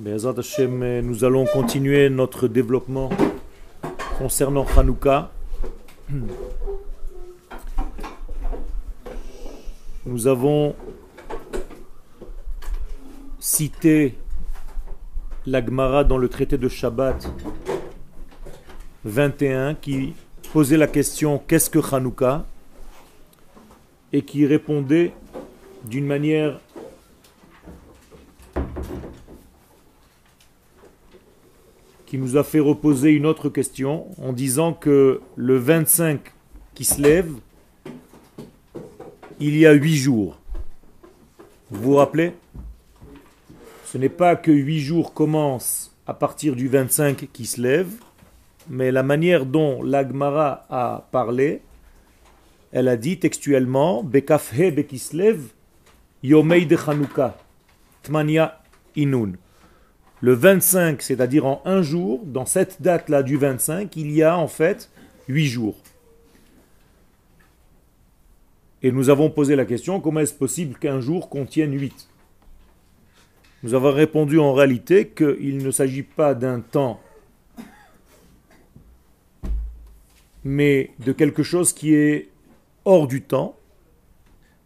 Euh, nous allons continuer notre développement concernant Hanouka. Nous avons cité la Gemara dans le traité de Shabbat 21 qui posait la question qu'est-ce que Hanouka? Et qui répondait d'une manière qui nous a fait reposer une autre question en disant que le 25 qui se lève, il y a huit jours. Vous vous rappelez? Ce n'est pas que huit jours commencent à partir du 25 qui se lève, mais la manière dont l'Agmara a parlé, elle a dit textuellement Bekafhe Bekislev Yomei de Chanukah Tmania Inun. Le 25, c'est-à-dire en un jour, dans cette date-là du 25, il y a en fait huit jours. Et nous avons posé la question, comment est-ce possible qu'un jour contienne huit? Nous avons répondu en réalité qu'il ne s'agit pas d'un temps, mais de quelque chose qui est hors du temps.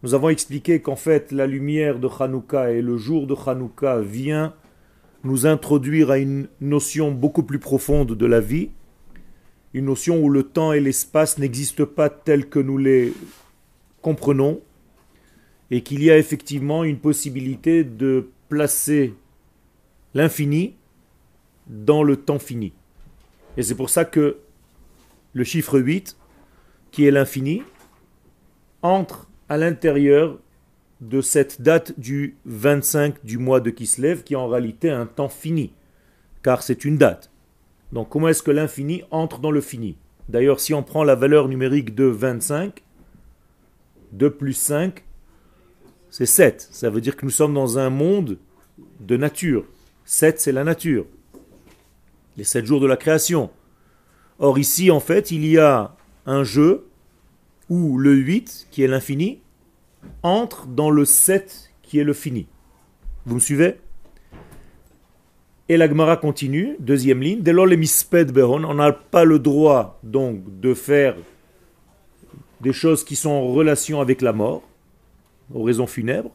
Nous avons expliqué qu'en fait la lumière de Hanouka et le jour de Hanouka vient nous introduire à une notion beaucoup plus profonde de la vie, une notion où le temps et l'espace n'existent pas tels que nous les comprenons, et qu'il y a effectivement une possibilité de placer l'infini dans le temps fini. Et c'est pour ça que le chiffre 8, qui est l'infini, entre à l'intérieur de cette date du 25 du mois de Kislev, qui est en réalité un temps fini, car c'est une date. Donc comment est-ce que l'infini entre dans le fini? D'ailleurs, si on prend la valeur numérique de 25, 2 plus 5, c'est 7. Ça veut dire que nous sommes dans un monde de nature. 7, c'est la nature. Les 7 jours de la création. Or ici, en fait, il y a un jeu où le 8, qui est l'infini, entre dans le 7 qui est le fini. Vous me suivez? Et la Gemara continue, deuxième ligne, dès lors les behon, on n'a pas le droit donc de faire des choses qui sont en relation avec la mort, aux raisons funèbres.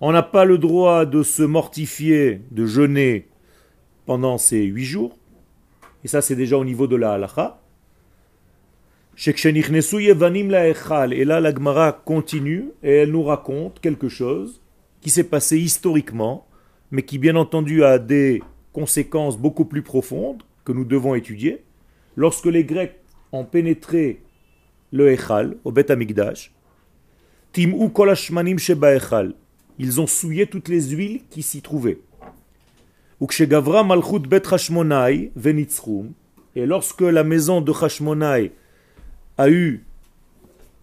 On n'a pas le droit de se mortifier, de jeûner pendant ces huit jours. Et ça, c'est déjà au niveau de la halacha. Et là, la Gemara continue et elle nous raconte quelque chose qui s'est passé historiquement, mais qui bien entendu a des conséquences beaucoup plus profondes que nous devons étudier. Lorsque les Grecs ont pénétré le Echal, au Bet Amigdash, Tim'u sheba ils ont souillé toutes les huiles qui s'y trouvaient. et lorsque la maison de Hashmonai a eu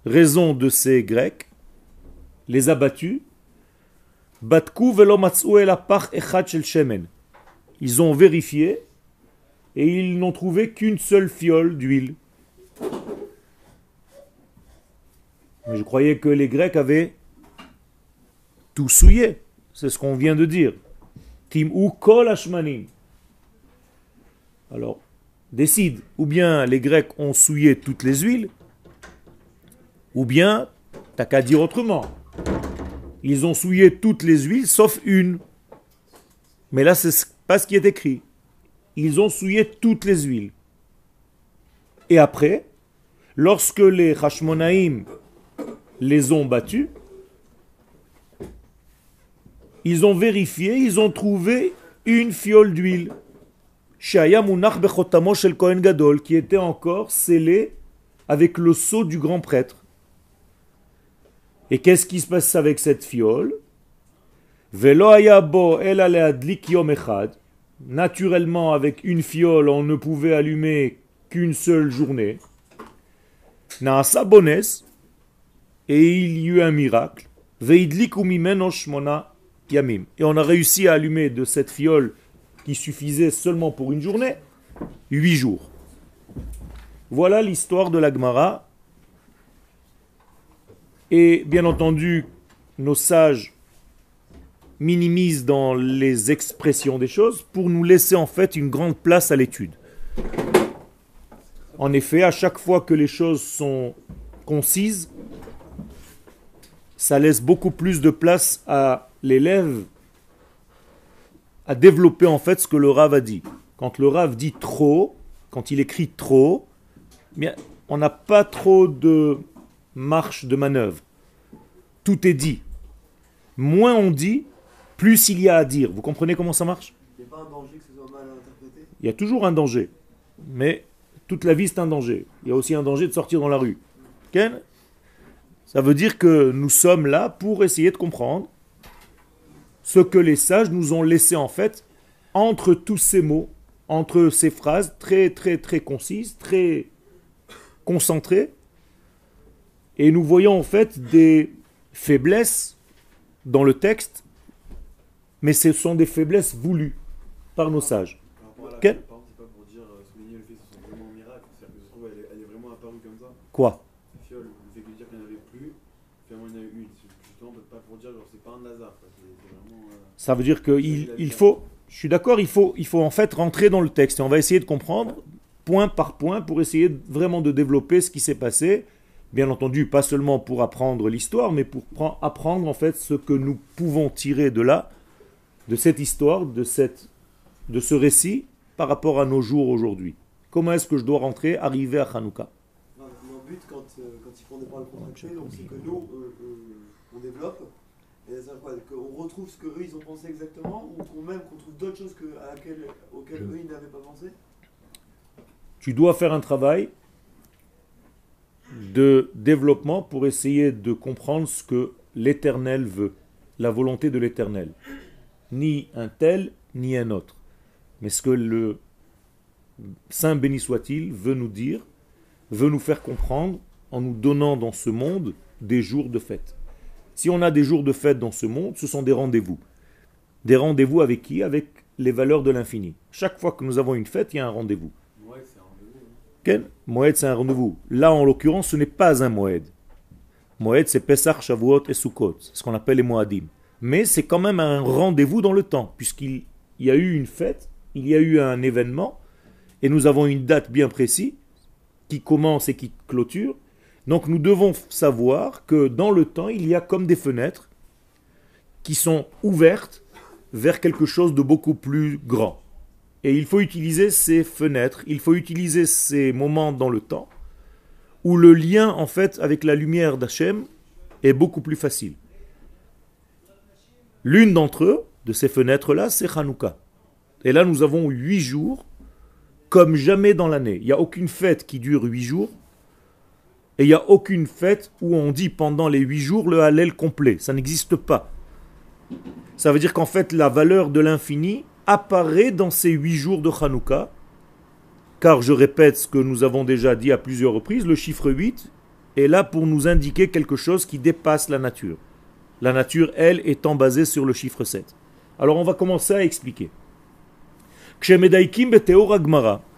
raison de ces Grecs, les a battus. Ils ont vérifié et ils n'ont trouvé qu'une seule fiole d'huile. je croyais que les Grecs avaient tout souillé. C'est ce qu'on vient de dire. Tim ou kol. Alors, décide, ou bien les Grecs ont souillé toutes les huiles, ou bien, t'as qu'à dire autrement. Ils ont souillé toutes les huiles sauf une. Mais là, c'est pas ce qui est écrit. Ils ont souillé toutes les huiles. Et après, lorsque les Hashmonaïm les ont battus, ils ont vérifié, ils ont trouvé une fiole d'huile qui était encore scellé avec le sceau du grand prêtre. Et qu'est-ce qui se passe avec cette fiole? Naturellement, avec une fiole, on ne pouvait allumer qu'une seule journée. Et il y eut un miracle. Et on a réussi à allumer de cette fiole suffisait seulement pour une journée, huit jours. Voilà l'histoire de l'Agmara. Et bien entendu, nos sages minimise dans les expressions des choses pour nous laisser en fait une grande place à l'étude. En effet, à chaque fois que les choses sont concises, ça laisse beaucoup plus de place à l'élève à développer en fait ce que le Rav a dit. Quand le Rav dit trop, quand il écrit trop, bien, on n'a pas trop de marche de manœuvre. Tout est dit. Moins on dit, plus il y a à dire. Vous comprenez comment ça marche? Il n'y a pas un danger que ce soit mal interprété? Il y a toujours un danger. Mais toute la vie, c'est un danger. Il y a aussi un danger de sortir dans la rue. Ken? Ça veut dire que nous sommes là pour essayer de comprendre ce que les sages nous ont laissé en fait entre tous ces mots, entre ces phrases très très très concises, très concentrées. Et nous voyons en fait des faiblesses dans le texte, mais ce sont des faiblesses voulues par nos sages. Par rapport à la Quel- par Ça veut dire qu'il il faut, je suis d'accord, il faut, il faut en fait rentrer dans le texte et on va essayer de comprendre point par point pour essayer vraiment de développer ce qui s'est passé. Bien entendu, pas seulement pour apprendre l'histoire, mais pour pren- apprendre en fait ce que nous pouvons tirer de là, de cette histoire, de, cette, de ce récit par rapport à nos jours aujourd'hui. Comment est-ce que je dois rentrer, arriver à Hanouka? Non, Mon but, quand, euh, quand ils font des paroles contractées, c'est que nous, euh, euh, on développe, Qu'on retrouve ce qu'eux, ils ont pensé exactement, ou qu'on même qu'on trouve d'autres choses que, à laquelle, auxquelles eux, ils n'avaient pas pensé? Tu dois faire un travail de développement pour essayer de comprendre ce que l'Éternel veut, la volonté de l'Éternel. Ni un tel, ni un autre. Mais ce que le Saint béni soit-il veut nous dire, veut nous faire comprendre en nous donnant dans ce monde des jours de fête. Si on a des jours de fête dans ce monde, ce sont des rendez-vous. Des rendez-vous avec qui? Avec les valeurs de l'infini. Chaque fois que nous avons une fête, il y a un rendez-vous. Ouais, c'est un rendez-vous. hein. Ken? Moed, c'est un rendez-vous. Là, en l'occurrence, ce n'est pas un Moed. Moed, c'est Pesach, Shavuot et Sukkot, c'est ce qu'on appelle les Moadim. Mais c'est quand même un rendez-vous dans le temps, puisqu'il il y a eu une fête, il y a eu un événement, et nous avons une date bien précise, qui commence et qui clôture. Donc nous devons savoir que dans le temps, il y a comme des fenêtres qui sont ouvertes vers quelque chose de beaucoup plus grand. Et il faut utiliser ces fenêtres, il faut utiliser ces moments dans le temps où le lien en fait avec la lumière d'Hachem est beaucoup plus facile. L'une d'entre eux, de ces fenêtres-là, c'est Hanouka. Et là, nous avons huit jours, comme jamais dans l'année. Il n'y a aucune fête qui dure huit jours, et il n'y a aucune fête où on dit pendant les huit jours le Hallel complet. Ça n'existe pas. Ça veut dire qu'en fait, la valeur de l'infini apparaît dans ces huit jours de Hanouka, car je répète ce que nous avons déjà dit à plusieurs reprises, le chiffre 8 est là pour nous indiquer quelque chose qui dépasse la nature. La nature, elle, étant basée sur le chiffre 7. Alors on va commencer à expliquer.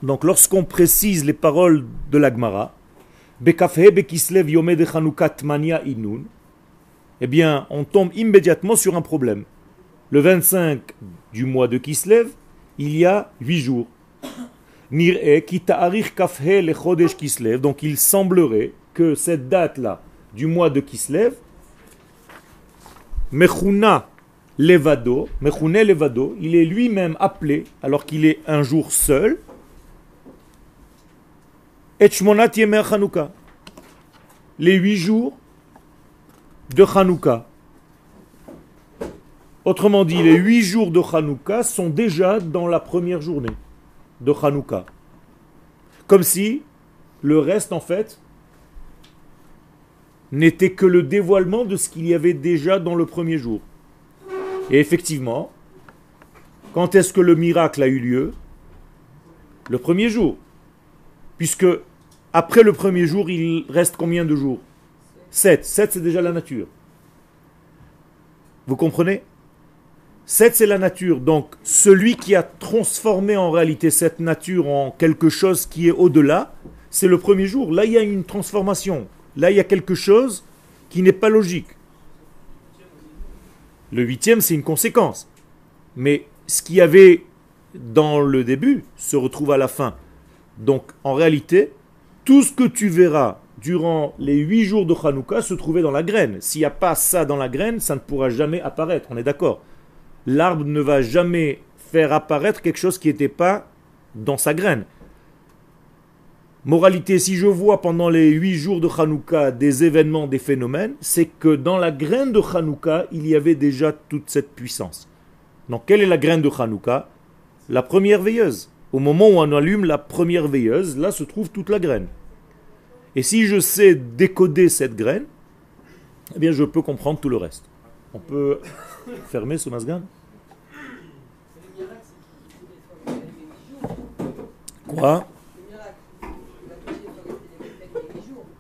Donc lorsqu'on précise les paroles de l'Agmara, eh bien, on tombe immédiatement sur un problème. Le 25 du mois de Kislev, il y a 8 jours. Donc il semblerait que cette date-là, du mois de Kislev, Mechuna Levado, Mechune Levado, il est lui-même appelé, alors qu'il est un jour seul, Et Shmonat Yemer Chanukah. Les huit jours de Hanouka. Autrement dit, les huit jours de Hanouka sont déjà dans la première journée de Hanouka. Comme si le reste, en fait, n'était que le dévoilement de ce qu'il y avait déjà dans le premier jour. Et effectivement, quand est-ce que le miracle a eu lieu? Le premier jour. Puisque après le premier jour, il reste combien de jours? 7. 7, c'est déjà la nature. Vous comprenez? 7, c'est la nature. Donc, celui qui a transformé en réalité cette nature en quelque chose qui est au-delà, c'est le premier jour. Là, il y a une transformation. Là, il y a quelque chose qui n'est pas logique. Le huitième, c'est une conséquence. Mais ce qu'il y avait dans le début se retrouve à la fin. Donc, en réalité, tout ce que tu verras durant les huit jours de Hanouka se trouvait dans la graine. S'il n'y a pas ça dans la graine, ça ne pourra jamais apparaître. On est d'accord L'arbre ne va jamais faire apparaître quelque chose qui n'était pas dans sa graine. Moralité, si je vois pendant les huit jours de Hanouka des événements, des phénomènes, c'est que dans la graine de Hanouka, il y avait déjà toute cette puissance. Donc, quelle est la graine de Hanouka? La première veilleuse. Au moment où on allume la première veilleuse, là se trouve toute la graine. Et si je sais décoder cette graine, eh bien je peux comprendre tout le reste. On peut fermer ce masgan Quoi?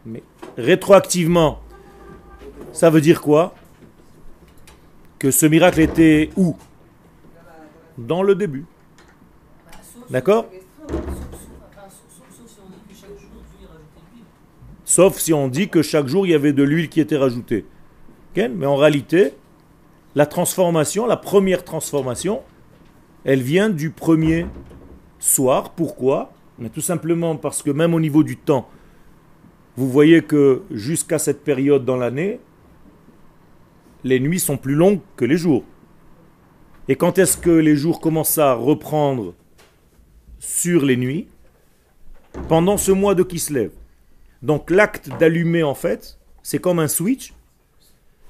Mais rétroactivement, ça veut dire quoi? Que ce miracle était où? Dans le début. D'accord? Sauf si on dit que chaque jour il y avait de l'huile qui était rajoutée. Mais en réalité, la transformation, la première transformation, elle vient du premier soir. Pourquoi? Tout simplement parce que même au niveau du temps, vous voyez que jusqu'à cette période dans l'année, les nuits sont plus longues que les jours. Et quand est-ce que les jours commencent à reprendre sur les nuits? Pendant ce mois de Kislev. Donc l'acte d'allumer, en fait, c'est comme un switch.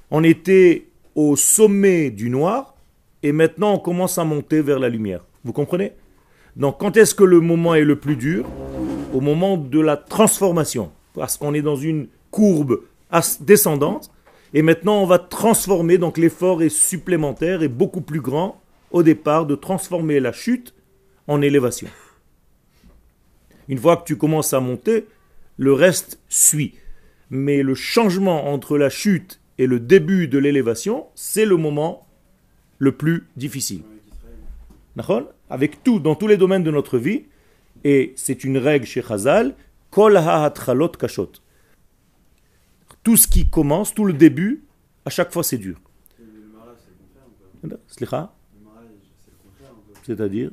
On était au sommet du noir et maintenant on commence à monter vers la lumière. Vous comprenez? Donc quand est-ce que le moment est le plus dur? Au moment de la transformation. Parce qu'on est dans une courbe descendante et maintenant on va transformer, donc l'effort est supplémentaire et beaucoup plus grand au départ de transformer la chute en élévation. Une fois que tu commences à monter, le reste suit. Mais le changement entre la chute et le début de l'élévation, c'est le moment le plus difficile. Avec tout, dans tous les domaines de notre vie, et c'est une règle chez Chazal, kol kashot. Tout ce qui commence, tout le début, à chaque fois c'est dur. C'est-à-dire?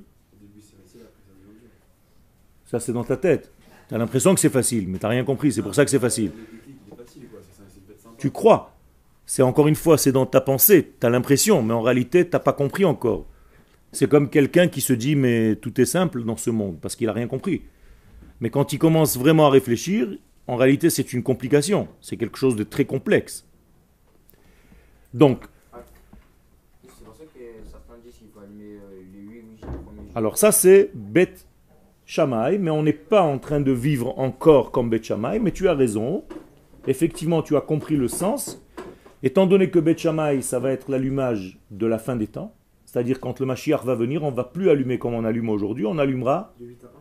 Ça c'est dans ta tête. Tu as l'impression que c'est facile, mais tu n'as rien compris, c'est pour ça que c'est facile. Tu crois. C'est encore une fois, c'est dans ta pensée, tu as l'impression, mais en réalité, tu n'as pas compris encore. C'est comme quelqu'un qui se dit, mais tout est simple dans ce monde, parce qu'il n'a rien compris. Mais quand il commence vraiment à réfléchir, en réalité, c'est une complication, c'est quelque chose de très complexe. Donc, alors ça c'est bête mais on n'est pas en train de vivre encore comme Bet mais tu as raison. Effectivement, tu as compris le sens. Étant donné que Bet ça va être l'allumage de la fin des temps, c'est-à-dire quand le Mashiach va venir, on va plus allumer comme on allume aujourd'hui, on allumera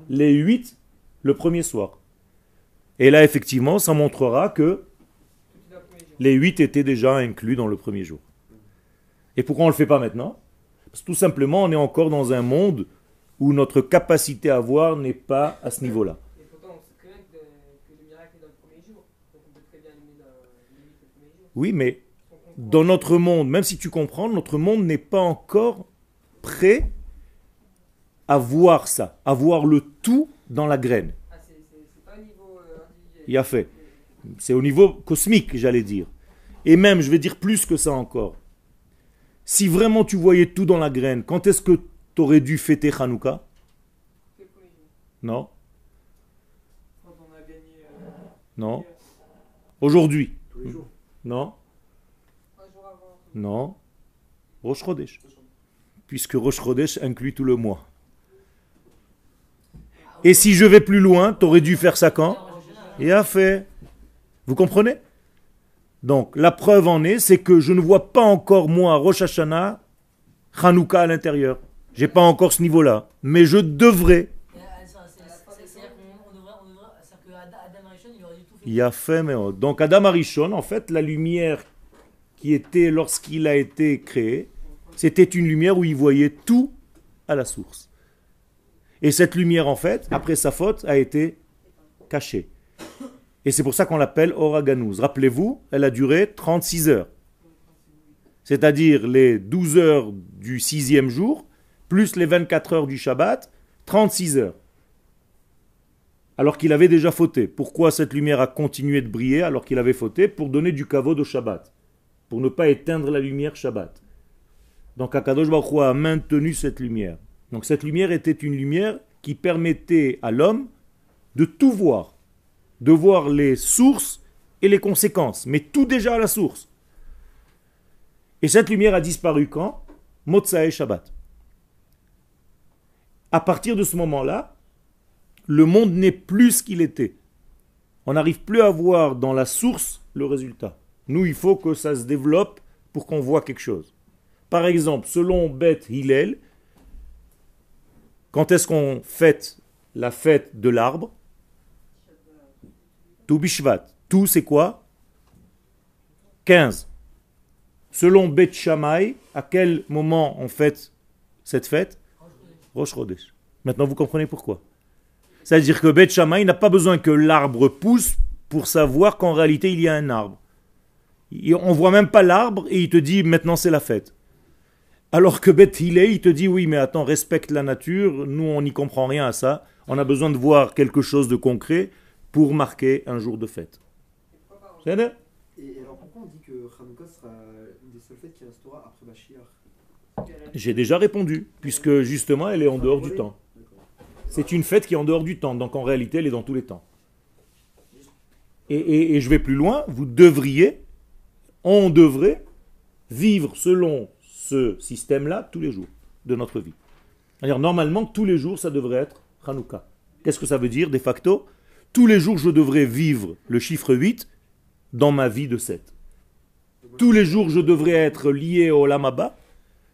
les huit le premier soir. Et là, effectivement, ça montrera que les huit étaient déjà inclus dans le premier jour. Et pourquoi on ne le fait pas maintenant? Parce que tout simplement, on est encore dans un monde où notre capacité à voir n'est pas à ce niveau-là. Oui, mais dans notre monde, même si tu comprends, notre monde n'est pas encore prêt à voir ça, à voir le tout dans la graine. Il a fait. C'est au niveau cosmique, j'allais dire. Et même, je vais dire plus que ça encore. Si vraiment tu voyais tout dans la graine, quand est-ce que T'aurais dû fêter Hanouka. Non. Non. Aujourd'hui. Non. Non. Rosh Chodesh. Puisque Rosh Chodesh inclut tout le mois. Et si je vais plus loin, t'aurais dû faire ça quand? Et a fait. Vous comprenez? Donc, la preuve en est, c'est que je ne vois pas encore, moi, Rosh Hashanah, Hanouka à l'intérieur. J'ai pas encore ce niveau-là, mais je devrais. Il a fait, mais donc Adam Arishon, en fait, la lumière qui était lorsqu'il a été créé, c'était une lumière où il voyait tout à la source. Et cette lumière, en fait, après sa faute, a été cachée. Et c'est pour ça qu'on l'appelle Oraganouz. Rappelez-vous, elle a duré 36 heures. c'est-à-dire les 12 heures du sixième jour, plus les 24 heures du Shabbat, 36 heures. Alors qu'il avait déjà fauté. Pourquoi cette lumière a continué de briller alors qu'il avait fauté Pour donner du kavod au Shabbat. Pour ne pas éteindre la lumière Shabbat. Donc Akadosh Baruch a maintenu cette lumière. Donc cette lumière était une lumière qui permettait à l'homme de tout voir. De voir les sources et les conséquences. Mais tout déjà à la source. Et cette lumière a disparu quand? Et Shabbat. À partir de ce moment-là, le monde n'est plus ce qu'il était. On n'arrive plus à voir dans la source le résultat. Nous, il faut que ça se développe pour qu'on voit quelque chose. Par exemple, selon Beth Hillel, quand est-ce qu'on fête la fête de l'arbre? Tout Bishvat. Tout, c'est quoi? 15. Selon Beth Shammai, à quel moment on fête cette fête? Maintenant, vous comprenez pourquoi. C'est-à-dire que Beth Shammai n'a pas besoin que l'arbre pousse pour savoir qu'en réalité il y a un arbre. On voit même pas l'arbre et il te dit maintenant c'est la fête. Alors que Beth Hillel, il te dit oui, mais attends, respecte la nature, nous on n'y comprend rien à ça, on a besoin de voir quelque chose de concret pour marquer un jour de fête. Et pourquoi on dit que sera une des seules fêtes qui restera après J'ai déjà répondu, puisque justement elle est en dehors du temps. C'est une fête qui est en dehors du temps, donc en réalité elle est dans tous les temps. Et, je vais plus loin, vous devriez, on devrait vivre selon ce système-là tous les jours de notre vie. C'est-à-dire, normalement, tous les jours, ça devrait être Hanouka. Qu'est-ce que ça veut dire, de facto? Tous les jours, je devrais vivre le chiffre 8 dans ma vie de 7. Tous les jours, je devrais être lié au Lamaba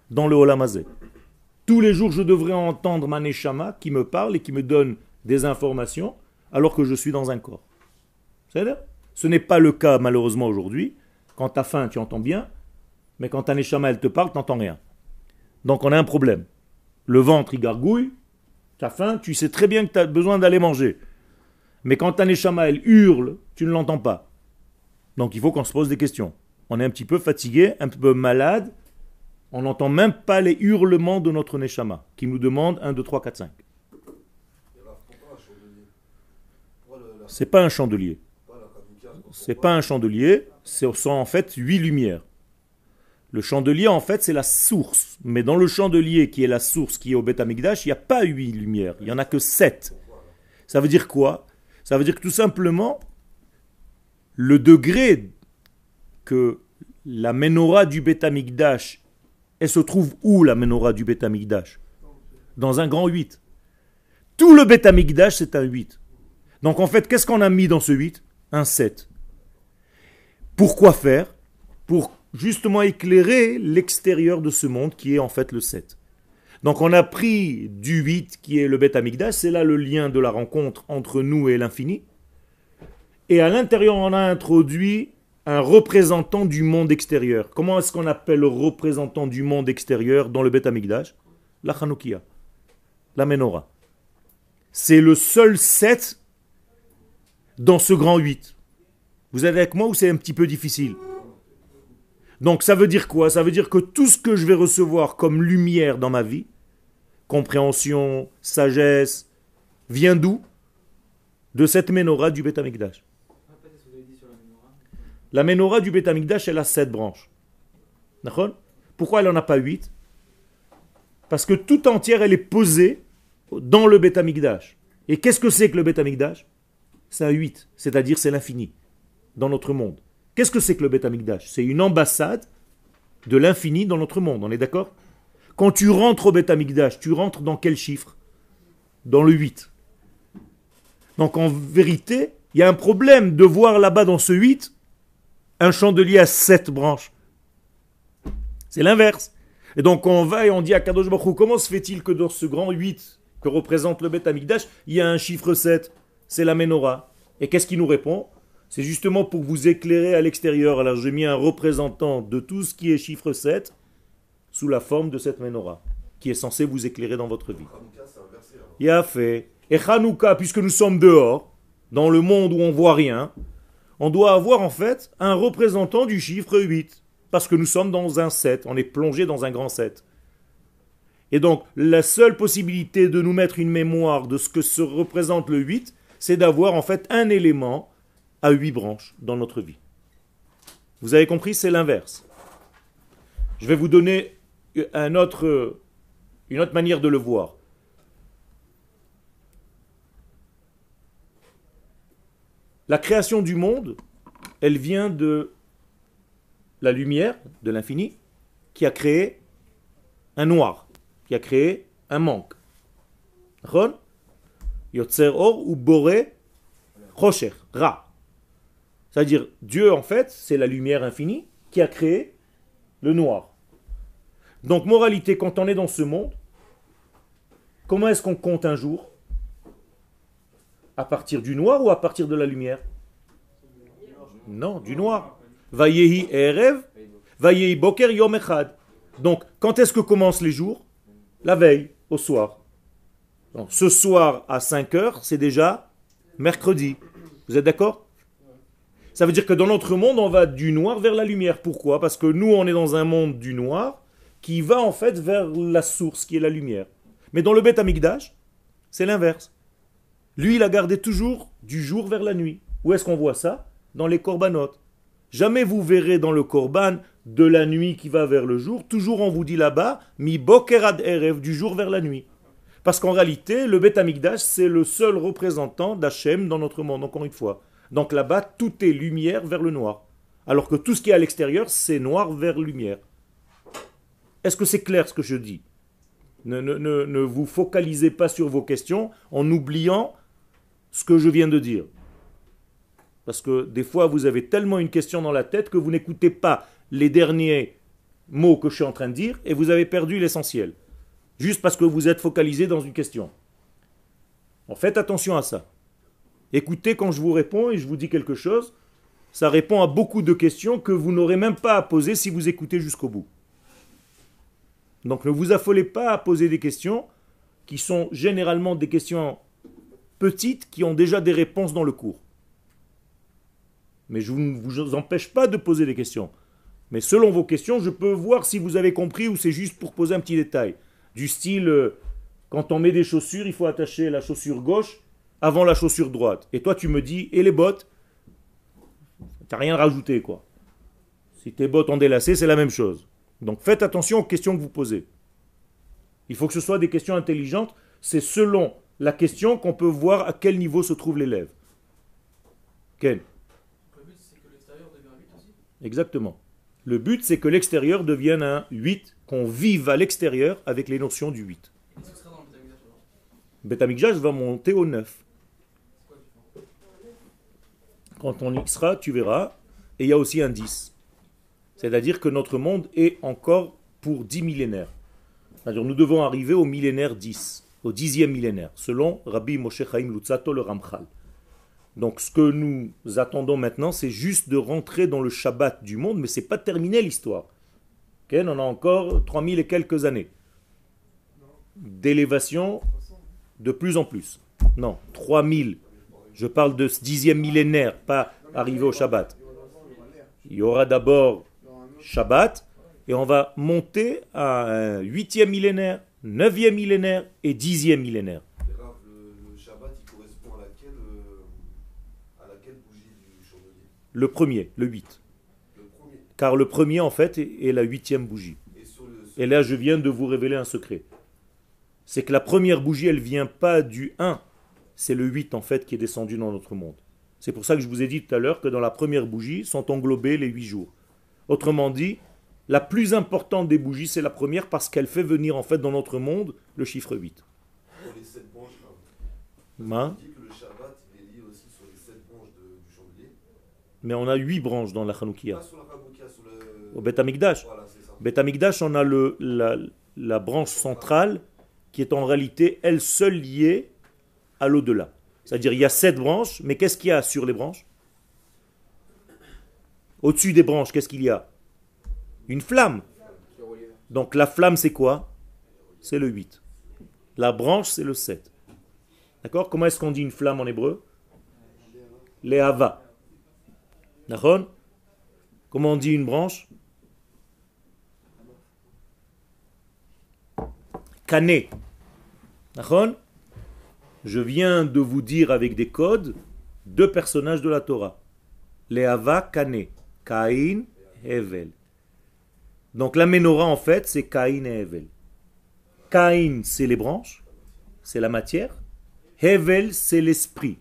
dans le Olamazé. Tous les jours, je devrais entendre Maneshama qui me parle et qui me donne des informations alors que je suis dans un corps. C'est-à-dire Ce n'est pas le cas, malheureusement, aujourd'hui. Quand tu as faim, tu entends bien. Mais quand un échama, elle te parle, tu n'entends rien. Donc on a un problème. Le ventre, il gargouille, tu as faim, tu sais très bien que tu as besoin d'aller manger. Mais quand un échama, elle hurle, tu ne l'entends pas. Donc il faut qu'on se pose des questions. On est un petit peu fatigué, un peu malade. On n'entend même pas les hurlements de notre Neshama, qui nous demande 1, 2, 3, 4, 5. C'est pas un chandelier. C'est pas un chandelier, ce sont en fait huit lumières. Le chandelier, en fait, c'est la source. Mais dans le chandelier qui est la source, qui est au Beth Amikdash, il n'y a pas huit lumières. Il n'y en a que sept. Ça veut dire quoi? Ça veut dire que tout simplement, le degré que la menorah du Beth Amikdash, elle se trouve où la menorah du Beth Amikdash Dans un grand 8. Tout le Beth Amikdash, c'est un 8. Donc en fait, qu'est-ce qu'on a mis dans ce 8 Un 7. Pourquoi faire? Pour justement éclairer l'extérieur de ce monde qui est en fait le 7. Donc on a pris du 8 qui est le Beth Amigdash, c'est là le lien de la rencontre entre nous et l'infini. Et à l'intérieur, on a introduit un représentant du monde extérieur. Comment est-ce qu'on appelle le représentant du monde extérieur dans le Beth Amigdash La Hanoukia, la Menorah. C'est le seul 7 dans ce grand 8. Vous êtes avec moi ou c'est un petit peu difficile? Donc ça veut dire quoi? Ça veut dire que tout ce que je vais recevoir comme lumière dans ma vie, compréhension, sagesse, vient d'où? De cette menorah du Beth La menorah du Beth elle a sept branches. Pourquoi elle n'en a pas huit? Parce que tout entière, elle est posée dans le Beth Et qu'est-ce que c'est que le Beth C'est un 8, c'est-à-dire c'est l'infini dans notre monde. Qu'est-ce que c'est que le Beth Amikdash C'est une ambassade de l'infini dans notre monde, on est d'accord? Quand tu rentres au Beth Amikdash, tu rentres dans quel chiffre? Dans le 8. Donc en vérité, il y a un problème de voir là-bas dans ce 8 un chandelier à 7 branches. C'est l'inverse. Et donc on va et on dit à Kadosh Baruch comment se fait-il que dans ce grand 8 que représente le Beth Amikdash, il y a un chiffre 7 C'est la menorah. Et qu'est-ce qu'il nous répond? C'est justement pour vous éclairer à l'extérieur. Alors j'ai mis un représentant de tout ce qui est chiffre 7 sous la forme de cette menorah, qui est censé vous éclairer dans votre vie. Il a fait. Et Hanouka, puisque nous sommes dehors, dans le monde où on voit rien, on doit avoir en fait un représentant du chiffre 8. Parce que nous sommes dans un 7, on est plongé dans un grand 7. Et donc, la seule possibilité de nous mettre une mémoire de ce que se représente le 8, c'est d'avoir en fait un élément à 8 branches dans notre vie. Vous avez compris, c'est l'inverse. Je vais vous donner une autre manière de le voir. La création du monde, elle vient de la lumière, de l'infini, qui a créé un noir, qui a créé un manque. Ron, Yotzer Or ou Rocher, Ra. C'est-à-dire, Dieu, en fait, c'est la lumière infinie qui a créé le noir. Donc, moralité, quand on est dans ce monde, comment est-ce qu'on compte un jour? À partir du noir ou à partir de la lumière? Non, du noir. Vayehi Erev, Vayehi Boker Yom Echad. Donc, quand est-ce que commencent les jours? La veille, au soir. Ce soir à 5 heures, c'est déjà mercredi. Vous êtes d'accord? Ça veut dire que dans notre monde, on va du noir vers la lumière. Pourquoi? Parce que nous, on est dans un monde du noir qui va en fait vers la source qui est la lumière. Mais dans le Beth Amikdash, c'est l'inverse. Lui, il a gardé toujours du jour vers la nuit. Où est-ce qu'on voit ça? Dans les corbanotes. Jamais vous verrez dans le korban de la nuit qui va vers le jour. Toujours on vous dit là-bas, mi bokerad erev, du jour vers la nuit. Parce qu'en réalité, le Beth c'est le seul représentant d'Hachem dans notre monde, encore une fois. Donc là-bas, tout est lumière vers le noir. Alors que tout ce qui est à l'extérieur, c'est noir vers lumière. Est-ce que c'est clair ce que je dis? Ne, ne, ne vous focalisez pas sur vos questions en oubliant ce que je viens de dire. Parce que des fois, vous avez tellement une question dans la tête que vous n'écoutez pas les derniers mots que je suis en train de dire et vous avez perdu l'essentiel. Juste parce que vous êtes focalisé dans une question. En faites attention à ça. Écoutez quand je vous réponds et je vous dis quelque chose. Ça répond à beaucoup de questions que vous n'aurez même pas à poser si vous écoutez jusqu'au bout. Donc ne vous affolez pas à poser des questions qui sont généralement des questions petites qui ont déjà des réponses dans le cours. Mais je ne vous empêche pas de poser des questions. Mais selon vos questions, je peux voir si vous avez compris ou c'est juste pour poser un petit détail. Du style, euh, quand on met des chaussures, il faut attacher la chaussure gauche avant la chaussure droite. Et toi, tu me dis, et les bottes? T'as rien rajouté, quoi. Si tes bottes ont délacé, c'est la même chose. Donc faites attention aux questions que vous posez. Il faut que ce soit des questions intelligentes. C'est selon la question qu'on peut voir à quel niveau se trouve l'élève. Ken Le but, c'est que l'extérieur devient 8 aussi? Exactement. Le but, c'est que l'extérieur devienne un 8, qu'on vive à l'extérieur avec les notions du 8. Qu'est-ce que ce sera dans le Betamigdash alors? Betamikdash va monter au 9. C'est quoi le différent Quand on y sera, tu verras. Et il y a aussi un 10. C'est-à-dire que notre monde est encore pour 10 millénaires. C'est-à-dire nous devons arriver au millénaire 10, au dixième millénaire, selon Rabbi Moshe Chaim Lutzato le Ramchal. Donc ce que nous attendons maintenant, c'est juste de rentrer dans le Shabbat du monde, mais c'est pas terminé l'histoire. Ok, on a encore 3000 et quelques années d'élévation de plus en plus. Non, 3000. Je parle de ce dixième millénaire, pas arriver au Shabbat. Il y aura d'abord Shabbat, et on va monter à un huitième millénaire, neuvième millénaire et dixième millénaire. Le, euh, Le premier, le 8. Le premier. Car le premier, en fait, est est la huitième bougie. Et sur le. Et là, je viens de vous révéler un secret. C'est que la première bougie, elle vient pas du 1, c'est le 8, en fait, qui est descendu dans notre monde. C'est pour ça que je vous ai dit tout à l'heure que dans la première bougie sont englobés les 8 jours. Autrement dit, la plus importante des bougies, c'est la première parce qu'elle fait venir, en fait, dans notre monde, le chiffre 8. Pour les sept branches, Rav. Hein On dit que le Shabbat, il est lié aussi sur les sept branches de- du chandelier. Mais on a 8 branches dans la Hanoukia. Pas sur la Hanouka, sur le. Au Beth Amikdash. Voilà, c'est ça. Beth Amikdash, on a le, la, la branche centrale qui est en réalité elle seule liée à l'au-delà. C'est-à-dire il y a sept branches, mais qu'est-ce qu'il y a sur les branches? Au-dessus des branches, qu'est-ce qu'il y a? Une flamme. Donc la flamme, c'est quoi? C'est le 8. La branche, c'est le 7. D'accord? Comment est-ce qu'on dit une flamme en hébreu? Léhava. D'accord? Comment on dit une branche? Kané. D'accord? Je viens de vous dire avec des codes deux personnages de la Torah. Léhava, Kané. Caïn, Hevel. Donc la menorah en fait c'est Caïn et Evel. Caïn c'est les branches, c'est la matière. Hevel c'est l'esprit.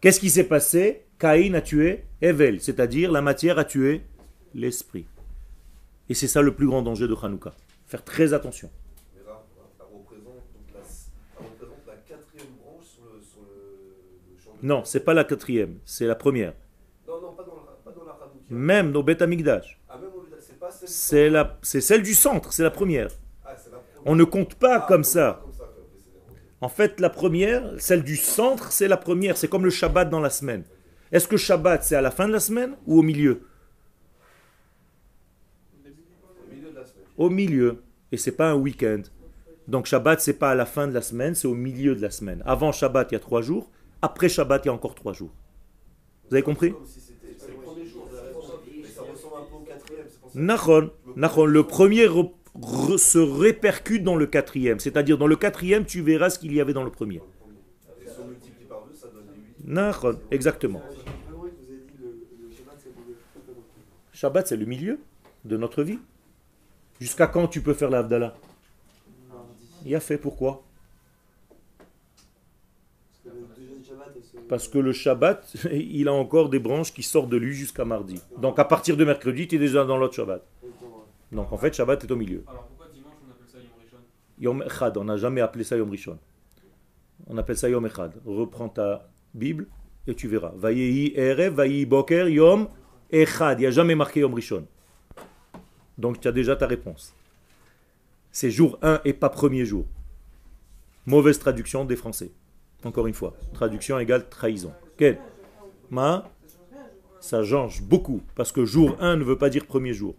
Qu'est-ce qui s'est passé? Caïn a tué Evel, c'est-à-dire la matière a tué l'esprit. Et c'est ça le plus grand danger de Hanouka. Faire très attention. Mais là, elle représente, donc la, elle représente la quatrième branche sur le, sur le, le champ de Non, c'est pas la quatrième, c'est la première. Non, non, pas dans la, pas dans la Hanouka. Même dans Beth Amikdash. Ah, c'est la, c'est celle du centre, c'est la première. On ne compte pas comme ça. En fait, la première, celle du centre, c'est la première. C'est comme le Shabbat dans la semaine. Est-ce que Shabbat, c'est à la fin de la semaine ou au milieu? Au milieu. Et c'est pas un week-end. Donc Shabbat, c'est pas à la fin de la semaine, c'est au milieu de la semaine. Avant Shabbat, il y a trois jours. Après Shabbat, il y a encore trois jours. Vous avez compris Comme si c'était c'est le premier jour, vous avez raison. Mais ça ressemble un peu au quatrième, c'est pour ça. Nachon, Nachon, le premier re- re- se répercute dans le quatrième. C'est-à-dire, dans le quatrième, tu verras ce qu'il y avait dans le premier. Et si on multiplie par deux, ça donne 8. Nachon, exactement. Le Shabbat, c'est le milieu. De notre vie. Jusqu'à quand tu peux faire la Havdalah Mardi. Il a fait, pourquoi Parce que le deuxième Shabbat, c'est. Parce que le Shabbat, il a encore des branches qui sortent de lui jusqu'à mardi. Donc à partir de mercredi, tu es déjà dans l'autre Shabbat. Donc en fait, Shabbat est au milieu. Alors pourquoi dimanche on appelle ça Yom Rishon? Yom Echad, on n'a jamais appelé ça Yom Rishon. On appelle ça Yom Echad. Reprends ta Bible et tu verras. Vayehi Erev, Vayehi Boker, Yom Echad. Il n'y a jamais marqué Yom Rishon. Donc tu as déjà ta réponse. C'est jour 1 et pas premier jour. Mauvaise traduction des Français. Encore une fois. Traduction égale trahison. Quel Ma Ça change beaucoup. Parce que jour 1 ne veut pas dire premier jour.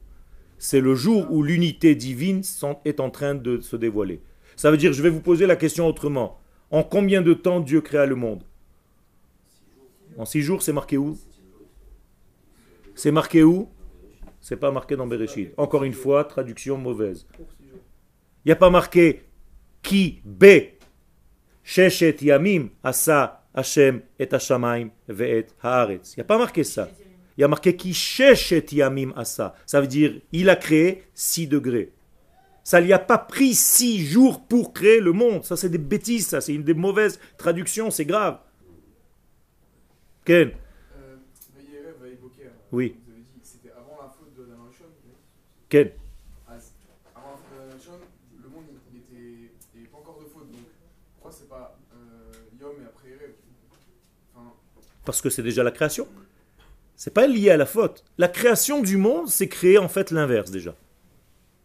C'est le jour où l'unité divine est en train de se dévoiler. Ça veut dire, je vais vous poser la question autrement. En combien de temps Dieu créa le monde? En six jours, c'est marqué où? C'est marqué où? C'est pas marqué dans Bereshit. Encore une fois, traduction mauvaise. Il n'y a pas marqué qui B Sheshet Yamim Asa Hashem et Hashamaim ve'et Haaretz. Il n'y a pas marqué ça. Il y a marqué qui Sheshet Yamim Asa. Ça veut dire il a créé 6 degrés. Ça lui a pas pris 6 jours pour créer le monde. Ça c'est des bêtises, ça c'est une des mauvaises traductions, c'est grave. Ken Euh, euh, Oui. Vous avez dit que c'était avant la faute de la Rishon. Ken Ah, c'est- Avant la faute de la Rishon, le monde il était, il n'y avait pas encore de faute. Donc pourquoi c'est pas euh, Yom et après Erev Enfin, Parce que c'est déjà la création. C'est pas lié à la faute. La création du monde, c'est créer en fait l'inverse déjà.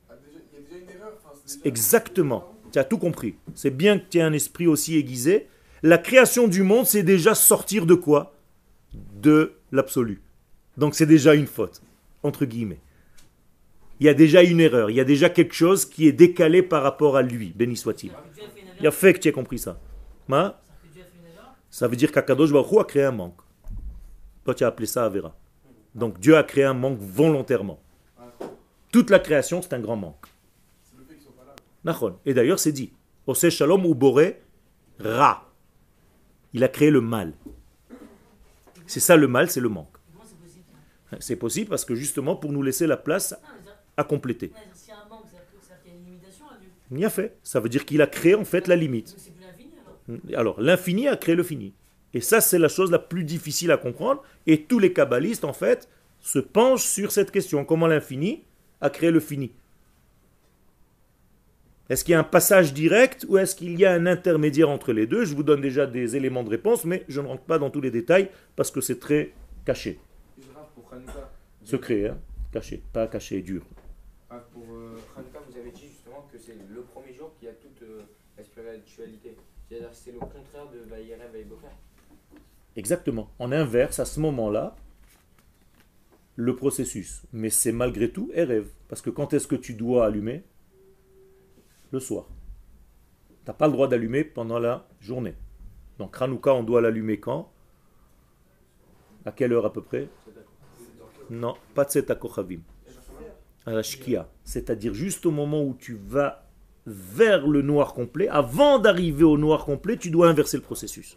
ah, déjà- y a déjà une erreur. Enfin, c'est déjà- Exactement. Tu as tout compris. C'est bien que tu aies un esprit aussi aiguisé. La création du monde, c'est déjà sortir de quoi? De l'absolu. Donc c'est déjà une faute, entre guillemets. Il y a déjà une erreur, il y a déjà quelque chose qui est décalé par rapport à lui, béni soit-il. Il y a fait que tu aies compris ça. Ça veut dire qu'Akadosh Baruch Hu a créé un manque. Toi, tu as appelé ça Avera. Donc Dieu a créé un manque volontairement. Toute la création, c'est un grand manque. Et d'ailleurs, c'est dit. Ose Shalom ou Boré Ra. Il a créé le mal. C'est ça le mal, c'est le manque. C'est possible? Parce que justement pour nous laisser la place ça- à compléter. Il a fait. Ça veut dire qu'il a créé en fait la limite. Alors. L'infini a créé le fini. Et ça, c'est la chose la plus difficile à comprendre. Et tous les kabbalistes, en fait, se penchent sur cette question. Comment l'infini a créé le fini? Est-ce qu'il y a un passage direct ou est-ce qu'il y a un intermédiaire entre les deux? Je vous donne déjà des éléments de réponse, mais je ne rentre pas dans tous les détails parce que c'est très caché. Secret, hein caché, pas caché, dur. Ah, pour euh, Hanouka, vous avez dit justement que c'est le premier jour qui a toute euh, la spiritualité. C'est le contraire de. Exactement. On inverse à ce moment-là le processus. Mais c'est malgré tout rêve. Parce que quand est-ce que tu dois allumer? Le soir. Tu n'as pas le droit d'allumer pendant la journée. Donc Hanouka, on doit l'allumer quand? À quelle heure à peu près? Non, pas de cet akochavim. À la shkia. C'est-à-dire juste au moment où tu vas vers le noir complet, avant d'arriver au noir complet, tu dois inverser le processus.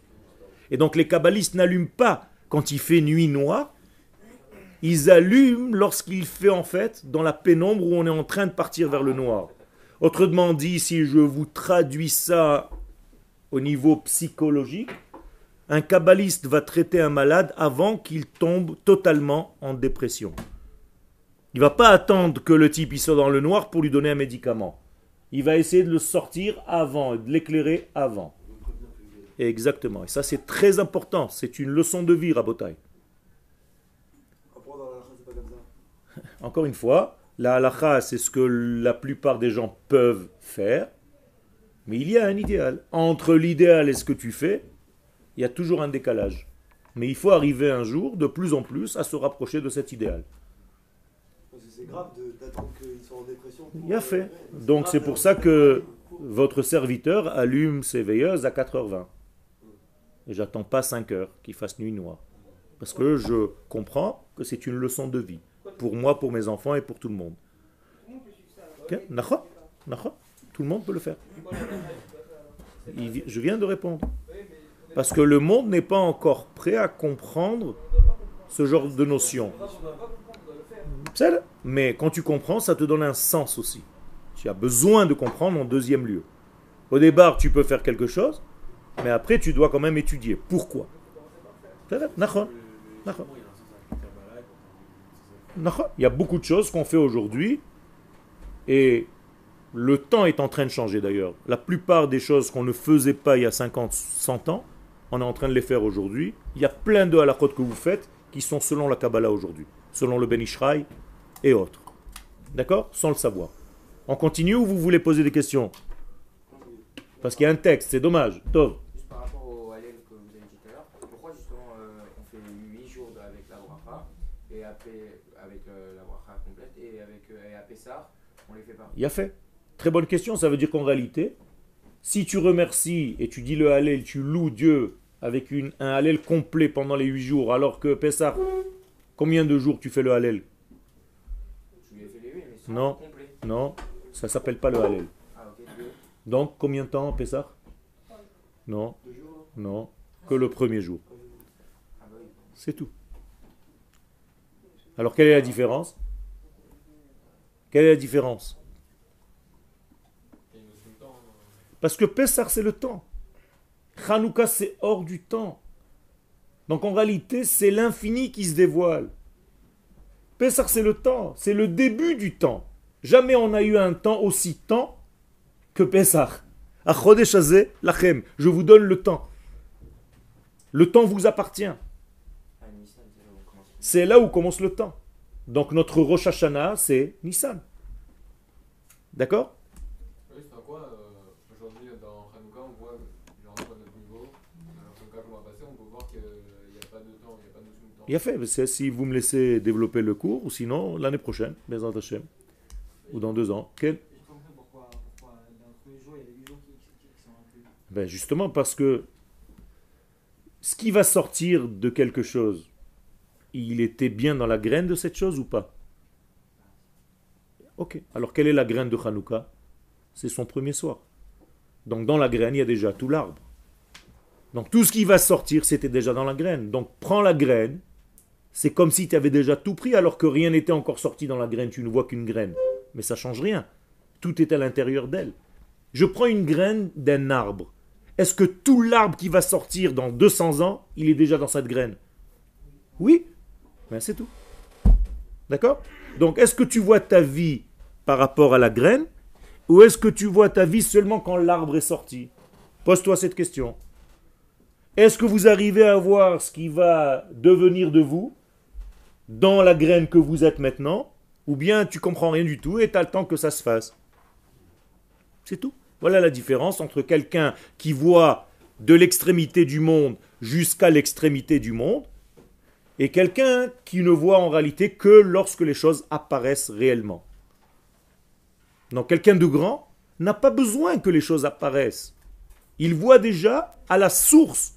Et donc les kabbalistes n'allument pas quand il fait nuit noire, ils allument lorsqu'il fait en fait dans la pénombre où on est en train de partir vers le noir. Autrement dit, si je vous traduis ça au niveau psychologique, un kabbaliste va traiter un malade avant qu'il tombe totalement en dépression. Il va pas attendre que le type soit dans le noir pour lui donner un médicament. Il va essayer de le sortir avant, de l'éclairer avant. Exactement. Et ça c'est très important. C'est une leçon de vie, Rabotai. Encore une fois, la halakha, c'est ce que la plupart des gens peuvent faire, mais il y a un idéal. Entre l'idéal et ce que tu fais, il y a toujours un décalage. Mais il faut arriver un jour, de plus en plus, à se rapprocher de cet idéal. C'est grave d'attendre soient en dépression. pour- Il a fait. Donc c'est pour ça que votre serviteur allume ses veilleuses à 4h20. Et j'attends pas 5 heures qu'il fasse nuit noire. Parce que je comprends que c'est une leçon de vie. Pour moi, pour mes enfants et pour tout le monde. Ok D'accord D'accord Tout le monde peut le faire. Je viens de répondre. Parce que le monde n'est pas encore prêt à comprendre ce genre de notion. Mais quand tu comprends, ça te donne un sens aussi. Tu as besoin de comprendre en deuxième lieu. Au départ, tu peux faire quelque chose, mais après, tu dois quand même étudier. Pourquoi? Il y a beaucoup de choses qu'on fait aujourd'hui et le temps est en train de changer d'ailleurs. La plupart des choses qu'on ne faisait pas il y a 50, 100 ans, on est en train de les faire aujourd'hui. Il y a plein de halakot que vous faites qui sont selon la Kabbalah aujourd'hui, selon le Ben Ishraï et autres. D'accord? Sans le savoir. On continue ou vous voulez poser des questions? Parce qu'il y a un texte, c'est dommage. Tov. Juste par rapport au Hallel que vous avez dit tout à l'heure, pourquoi justement euh, on fait 8 jours de- avec la bracha et après avec euh, la bracha complète et avec euh, et à Pessah on les fait pas? Il y a fait. Très bonne question. Ça veut dire qu'en réalité, si tu remercies et tu dis le Hallel, tu loues Dieu avec une, un Hallel complet pendant les huit jours, alors que Pessah, combien de jours tu fais le Hallel Je lui ai fait les 8 mais sans Non. Non, ça s'appelle pas le Hallel. Ah. Donc, combien de temps Pessah? Non, Deux jours, non, que le premier jour. Ah bah. C'est tout. Alors, quelle est la différence? Quelle est la différence? Hein. Parce que Pessah, c'est le temps. Hanouka, c'est hors du temps. Donc en réalité, c'est l'infini qui se dévoile. Pessah, c'est le temps. C'est le début du temps. Jamais on a eu un temps aussi temps que Pessah. Lachem. Je vous donne le temps. Le temps vous appartient. Nissan, c'est là où on commence. C'est là où commence le temps. Donc notre Rosh Hashanah, c'est Nissan. D'accord Oui, c'est quoi euh, Aujourd'hui, dans Hanouka, on voit, genre, à notre niveau, dans Hanouka qu'on va passer, on peut voir qu'il n'y a pas de temps, il a fait. Si vous me laissez développer le cours, ou sinon l'année prochaine, Bezrat Hashem, ou dans deux ans. Quel Je comprends pourquoi, pourquoi dans le premier jour, il y a les 8 jours qui, qui- qui sont inclus? Ben justement parce que ce qui va sortir de quelque chose, il était bien dans la graine de cette chose ou pas? Ok. Alors quelle est la graine de Hanouka? C'est son premier soir. Donc dans la graine, il y a déjà tout l'arbre. Donc tout ce qui va sortir, c'était déjà dans la graine. Donc prends la graine. C'est comme si tu avais déjà tout pris alors que rien n'était encore sorti dans la graine. Tu ne vois qu'une graine. Mais ça change rien. Tout est à l'intérieur d'elle. Je prends une graine d'un arbre. Est-ce que tout l'arbre qui va sortir dans 200 ans, il est déjà dans cette graine? Oui. Ben c'est tout. D'accord? Donc est-ce que tu vois ta vie par rapport à la graine ou est-ce que tu vois ta vie seulement quand l'arbre est sorti? Pose-toi cette question. Est-ce que vous arrivez à voir ce qui va devenir de vous dans la graine que vous êtes maintenant ou bien tu comprends rien du tout et tu as le temps que ça se fasse C'est tout. Voilà la différence entre quelqu'un qui voit de l'extrémité du monde jusqu'à l'extrémité du monde et quelqu'un qui ne voit en réalité que lorsque les choses apparaissent réellement. Donc quelqu'un de grand n'a pas besoin que les choses apparaissent. Il voit déjà à la source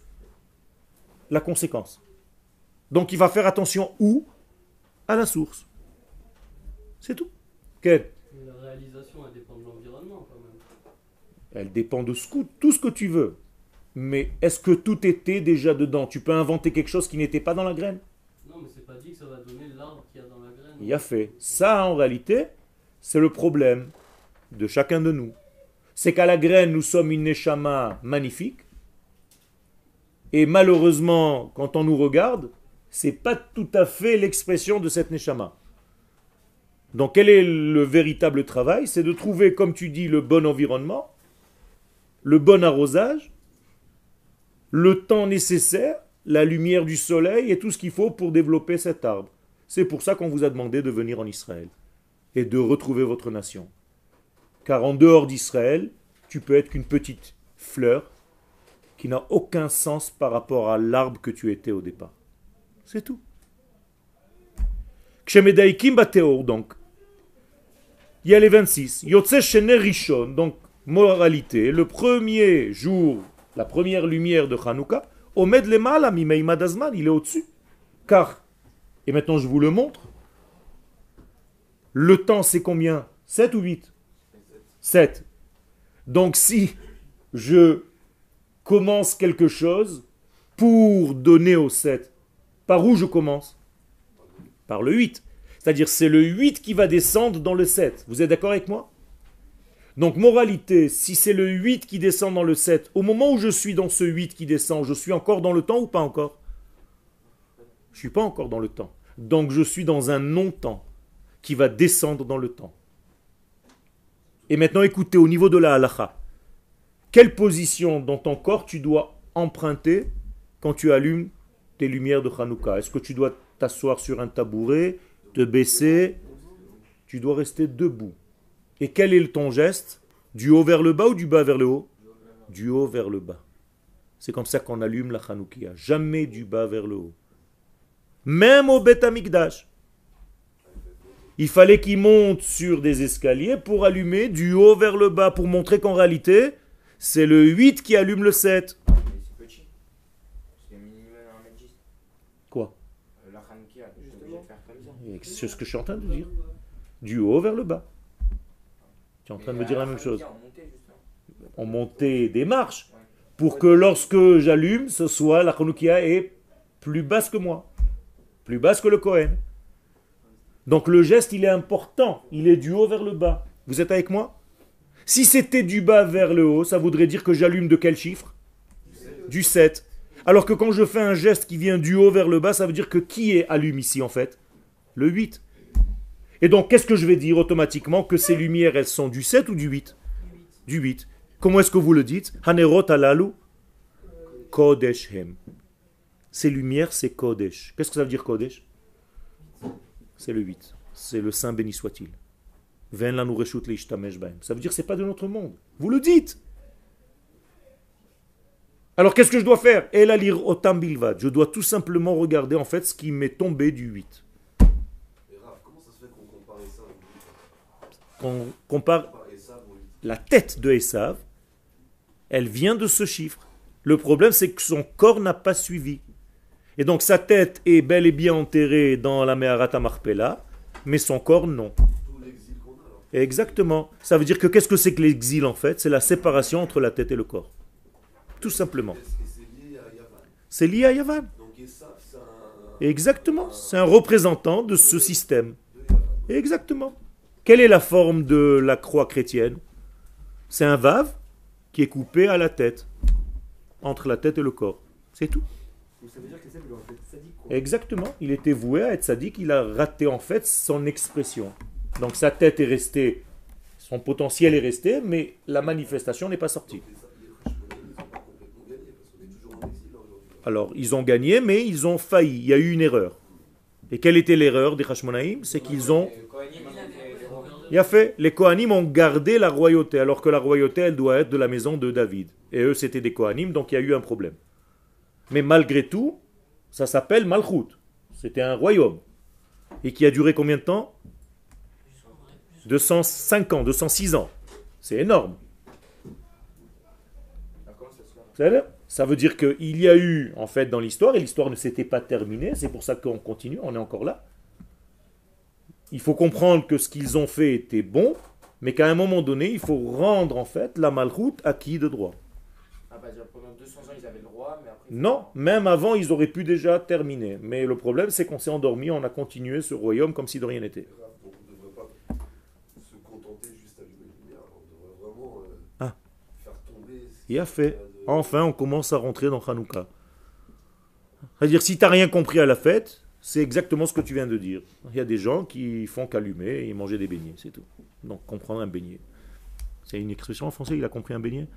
la conséquence. Donc il va faire attention où? À la source. C'est tout. Quel? La réalisation, elle dépend de l'environnement quand même. Elle dépend de ce que- tout ce que tu veux. Mais est-ce que tout était déjà dedans? Tu peux inventer quelque chose qui n'était pas dans la graine? Non, mais c'est pas dit que ça va donner l'arbre qu'il y a dans la graine. Il y a fait. Ça, en réalité, c'est le problème de chacun de nous. C'est qu'à la graine, nous sommes une neshama magnifique. Et malheureusement, quand on nous regarde, c'est pas tout à fait l'expression de cette neshama. Donc, quel est le véritable travail? C'est de trouver, comme tu dis, le bon environnement, le bon arrosage, le temps nécessaire, la lumière du soleil et tout ce qu'il faut pour développer cet arbre. C'est pour ça qu'on vous a demandé de venir en Israël et de retrouver votre nation. Car en dehors d'Israël, tu peux être qu'une petite fleur qui n'a aucun sens par rapport à l'arbre que tu étais au départ. C'est tout. Kshemedaikim bateor, donc. Il y a les 26. Yotse shene rishon, donc moralité, le premier jour, la première lumière de Hanouka, Omed lemala mimeimad azman, il est au-dessus. Car, et maintenant je vous le montre, le temps c'est combien? 7 ou 8 7. Donc si je commence quelque chose pour donner au 7, par où je commence? Par le 8. C'est-à-dire c'est le 8 qui va descendre dans le 7. Vous êtes d'accord avec moi? Donc moralité, si c'est le 8 qui descend dans le 7, au moment où je suis dans ce 8 qui descend, je suis encore dans le temps ou pas encore? Je suis pas encore dans le temps. Donc je suis dans un non-temps qui va descendre dans le temps. Et maintenant écoutez, au niveau de la halacha, quelle position dans ton corps tu dois emprunter quand tu allumes tes lumières de Hanouka Est-ce que tu dois t'asseoir sur un tabouret, te baisser? Tu dois rester debout. Et quel est ton geste? Du haut vers le bas ou du bas vers le haut? Du haut vers le bas. C'est comme ça qu'on allume la Hanoukia. Jamais du bas vers le haut. Même au Beth Amikdash. Il fallait qu'il monte sur des escaliers pour allumer du haut vers le bas, pour montrer qu'en réalité, c'est le 8 qui allume le 7. Mais c'est petit. C'est minimum 1m10. Quoi Euh, La Hanoukia, t'es obligé de faire comme ça. Et C'est ce que je suis en train de dire. Du haut vers le bas. Tu es en train de me dire la même chose. On montait, des marches pour que lorsque j'allume, ce soit la Hanoukia est plus basse que moi. Plus basse que le Cohen. Donc le geste, il est important. Il est du haut vers le bas. Vous êtes avec moi? Si c'était du bas vers le haut, ça voudrait dire que j'allume de quel chiffre? Du 7. Alors que quand je fais un geste qui vient du haut vers le bas, ça veut dire que qui est allume ici en fait? Le 8. Et donc qu'est-ce que je vais dire automatiquement Que ces lumières, elles sont du 7 ou du 8 Du 8. Comment est-ce que vous le dites? Hanerot alalu Kodesh hem. Ces lumières, c'est Kodesh. Qu'est-ce que ça veut dire Kodesh? C'est le 8. C'est le Saint béni soit-il. Ça veut dire que c'est pas de notre monde. Vous le dites. Alors qu'est-ce que je dois faire? Alir otam bilvad. Je dois tout simplement regarder en fait ce qui m'est tombé du 8. Et Raph, comment ça se fait qu'on compare la tête de Esav, elle vient de ce chiffre. Le problème, c'est que son corps n'a pas suivi. Et donc sa tête est bel et bien enterrée dans la Meharata Marpella, mais son corps non. Exactement. Ça veut dire que qu'est-ce que c'est que l'exil en fait? C'est la séparation entre la tête et le corps. Tout simplement. C'est lié à Yavan? Exactement. C'est un représentant de ce système. Exactement. Quelle est la forme de la croix chrétienne? C'est un vave qui est coupé à la tête, entre la tête et le corps. C'est tout. Exactement. Il était voué à être sadique, il a raté en fait son expression. Donc sa tête est restée, son potentiel est resté, mais la manifestation n'est pas sortie. Les Hashmonaïm, ils n'ont pas complètement gagné parce qu'on est toujours en exil là, aujourd'hui. Alors, ils ont gagné, mais ils ont failli. Il y a eu une erreur. Et quelle était l'erreur des Hashmonaïm? C'est qu'ils ont. Il a fait, les Kohanim ont gardé la royauté, alors que la royauté, elle doit être de la maison de David. Et eux, c'était des Kohanim, donc il y a eu un problème. Mais malgré tout, ça s'appelle Malchut. C'était un royaume. Et qui a duré combien de temps? 205 ans, 206 ans. C'est énorme. Comment ça veut- dire qu'il y a eu, en fait, dans l'histoire, et l'histoire ne s'était pas terminée, c'est pour ça qu'on continue, on est encore là. Il faut comprendre que ce qu'ils ont fait était bon, Mais qu'à un moment donné, il faut rendre en fait la malchoute à qui de droit? Ah, bah, dire, pendant 200 ans, ils avaient le droit, mais après. Non, même avant, ils auraient pu déjà terminer. Mais le problème, c'est qu'on s'est endormi, on a continué ce royaume comme si de rien n'était. Donc on ne devrait pas se contenter juste d'allumer les lumières. On devrait vraiment faire tomber. ce Il a fait. Enfin, on commence à rentrer dans Hanouka. C'est-à-dire, si tu n'as rien compris à la fête, c'est exactement ce que tu viens de dire. Il y a des gens qui font qu'allumer et manger des beignets, c'est tout. Donc, comprendre un beignet. C'est une expression en français, il a compris un beignet?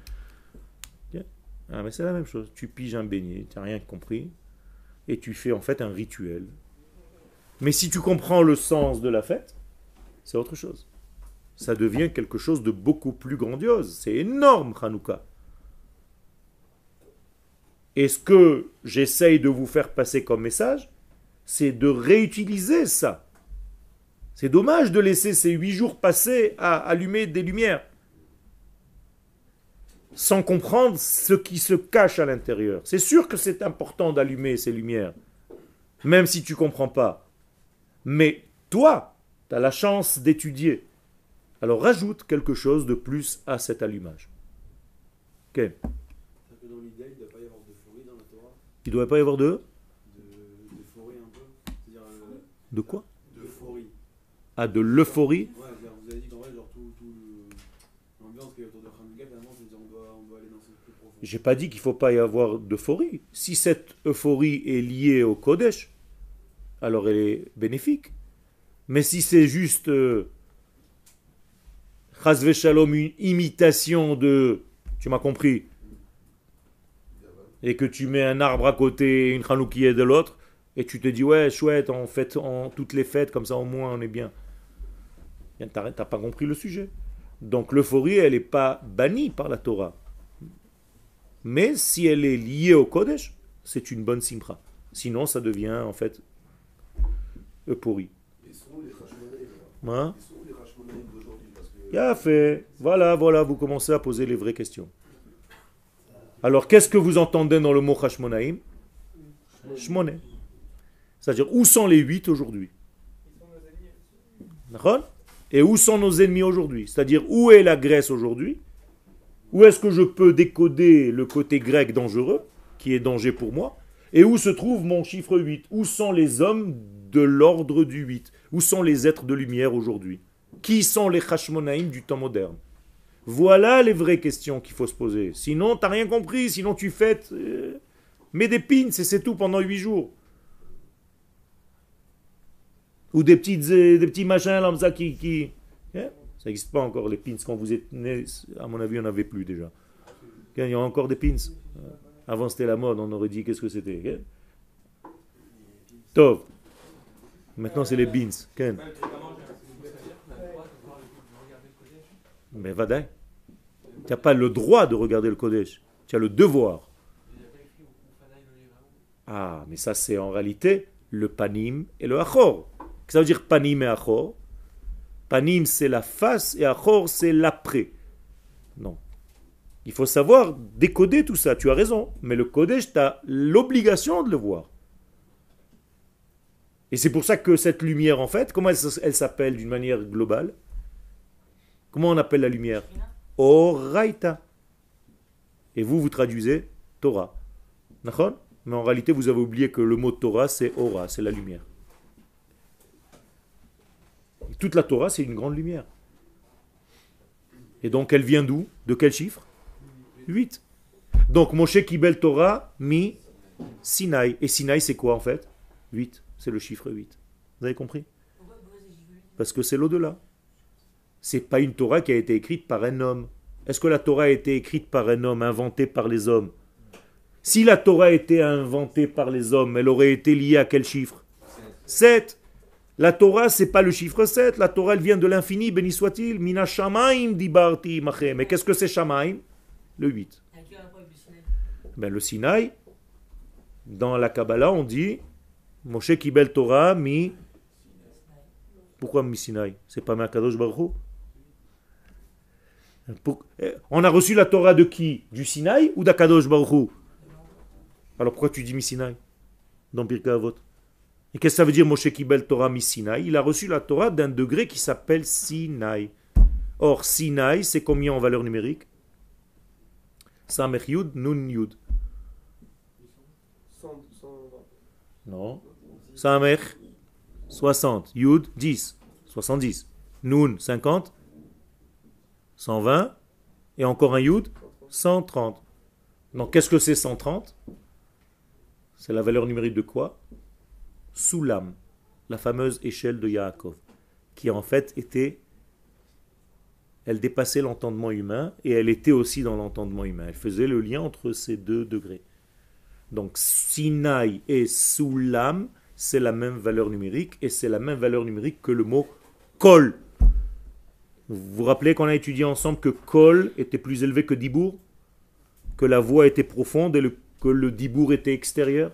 Ah, mais c'est la même chose. Tu piges un beignet, tu n'as rien compris, et tu fais en fait un rituel. Mais si tu comprends le sens de la fête, c'est autre chose. Ça devient quelque chose de beaucoup plus grandiose. C'est énorme, Hanouka. Et ce que j'essaye de vous faire passer comme message, c'est de réutiliser ça. C'est dommage de laisser ces huit jours passer à allumer des lumières sans comprendre ce qui se cache à l'intérieur. C'est sûr que c'est important d'allumer ces lumières, même si tu ne comprends pas. Mais toi, tu as la chance d'étudier. Alors rajoute quelque chose de plus à cet allumage. C'est-à-dire que dans l'idée, il ne doit pas y avoir d'euphorie dans la Torah, Il ne doit pas y avoir de... de- d'euphorie un peu. C'est-à-dire euh, De quoi? d'euphorie. Ah, de l'euphorie Ouais, c'est-à-dire, vous avez dit qu'en vrai, genre tout, tout l'ambiance qu'il y a autour de Hanouka, finalement, c'est-à-dire on doit, on doit aller dans ce plus profond. J'ai pas dit qu'il faut pas y avoir d'euphorie. Si cette euphorie est liée au Kodesh, alors elle est bénéfique. Mais si c'est juste euh, chas v'shalom, une imitation de, tu m'as compris, et que tu mets un arbre à côté, une chanoukiah de l'autre, et tu te dis ouais chouette, on fête en toutes les fêtes comme ça au moins on est bien. T'as pas compris le sujet. Donc l'euphorie elle n'est pas bannie par la Torah. Mais si elle est liée au Kodesh, c'est une bonne simcha. Sinon, ça devient en fait Hashmonaïm, Hein? que. Bien fait. Voilà, voilà, vous commencez à poser les vraies questions. Alors, qu'est-ce que vous entendez dans le mot Hashmonaïm? Shmoné. C'est-à-dire, où sont les huit aujourd'hui? Et où sont nos ennemis aujourd'hui? C'est-à-dire, où est la Grèce aujourd'hui? Où est-ce que je peux décoder le côté grec dangereux, qui est danger pour moi? Et où se trouve mon chiffre 8 Où sont les hommes de l'ordre du 8 Où sont les êtres de lumière aujourd'hui? Qui sont les Hashmonaïm du temps moderne? Voilà les vraies questions qu'il faut se poser. Sinon, tu n'as rien compris. Sinon, tu fêtes. euh, mets des pins et c'est tout pendant 8 jours. Ou des, petites, euh, des petits machins comme ça qui. qui... Hein? Ça n'existe pas encore, les pins. Quand vous êtes né, à mon avis, on n'avait plus déjà. Il y a encore des pins. Euh, Avant, c'était la mode, on aurait dit qu'est-ce que c'était. hein? Tov. Maintenant, c'est les beans. Ken. Mais Vadaï. Tu n'as pas le droit de regarder le Kodesh. Tu as le devoir. Ah, mais ça, c'est en réalité le panim et le achor. Ça veut dire panim et achor? Panim, c'est la face et achor, c'est l'après. Non. Il faut savoir décoder tout ça. Tu as raison. Mais le Kodesh, tu as l'obligation de le voir. Et c'est pour ça que cette lumière, en fait, comment elle s'appelle d'une manière globale? Comment on appelle la lumière? Oraita. Et vous, vous traduisez Torah. Mais en réalité, vous avez oublié que le mot Torah, c'est Ora, c'est la lumière. Toute la Torah, c'est une grande lumière. Et donc, elle vient d'où? De quel chiffre? 8. Donc, Moshe Kibel Torah, mi Sinaï. Et Sinaï, c'est quoi en fait? 8. C'est le chiffre 8. Vous avez compris? Parce que c'est l'au-delà. C'est pas une Torah qui a été écrite par un homme. Est-ce que la Torah a été écrite par un homme, inventée par les hommes? Si la Torah a été inventée par les hommes, elle aurait été liée à quel chiffre? 7. La Torah, c'est pas le chiffre 7. La Torah, elle vient de l'infini, béni soit-il. Mina shamaim dibarti machem. Mais qu'est-ce que c'est shamaim? Le 8. À quel rapport avec le Sinaï? Ben, le Sinaï, dans la Kabbalah, on dit Moshe Kibel Torah mi. Pourquoi mi Sinaï? C'est pas Makadosh Baruch On a reçu la Torah de qui? Du Sinaï ou d'Akadosh Baruch Alors pourquoi tu dis mi Sinaï? Dans Birka Avot Et qu'est-ce que ça veut dire Moshe Kibel Torah mi Sinaï? Il a reçu la Torah d'un degré qui s'appelle Sinaï. Or, Sinaï, c'est combien en valeur numérique? Samech Yud, Nun Yud. 100, 120. Non. Samech, 60. Yud, 10. 70. Nun, 50. 120. Et encore un Yud, 130. Donc, qu'est-ce que c'est 130 C'est la valeur numérique de quoi? Soulam, la fameuse échelle de Yaakov, qui en fait était. Elle dépassait l'entendement humain et elle était aussi dans l'entendement humain. Elle faisait le lien entre ces deux degrés. Donc Sinaï et Soulam, c'est la même valeur numérique et c'est la même valeur numérique que le mot Kol. Vous vous rappelez qu'on a étudié ensemble que Kol était plus élevé que Dibour Que la voix était profonde et que le Dibour était extérieur?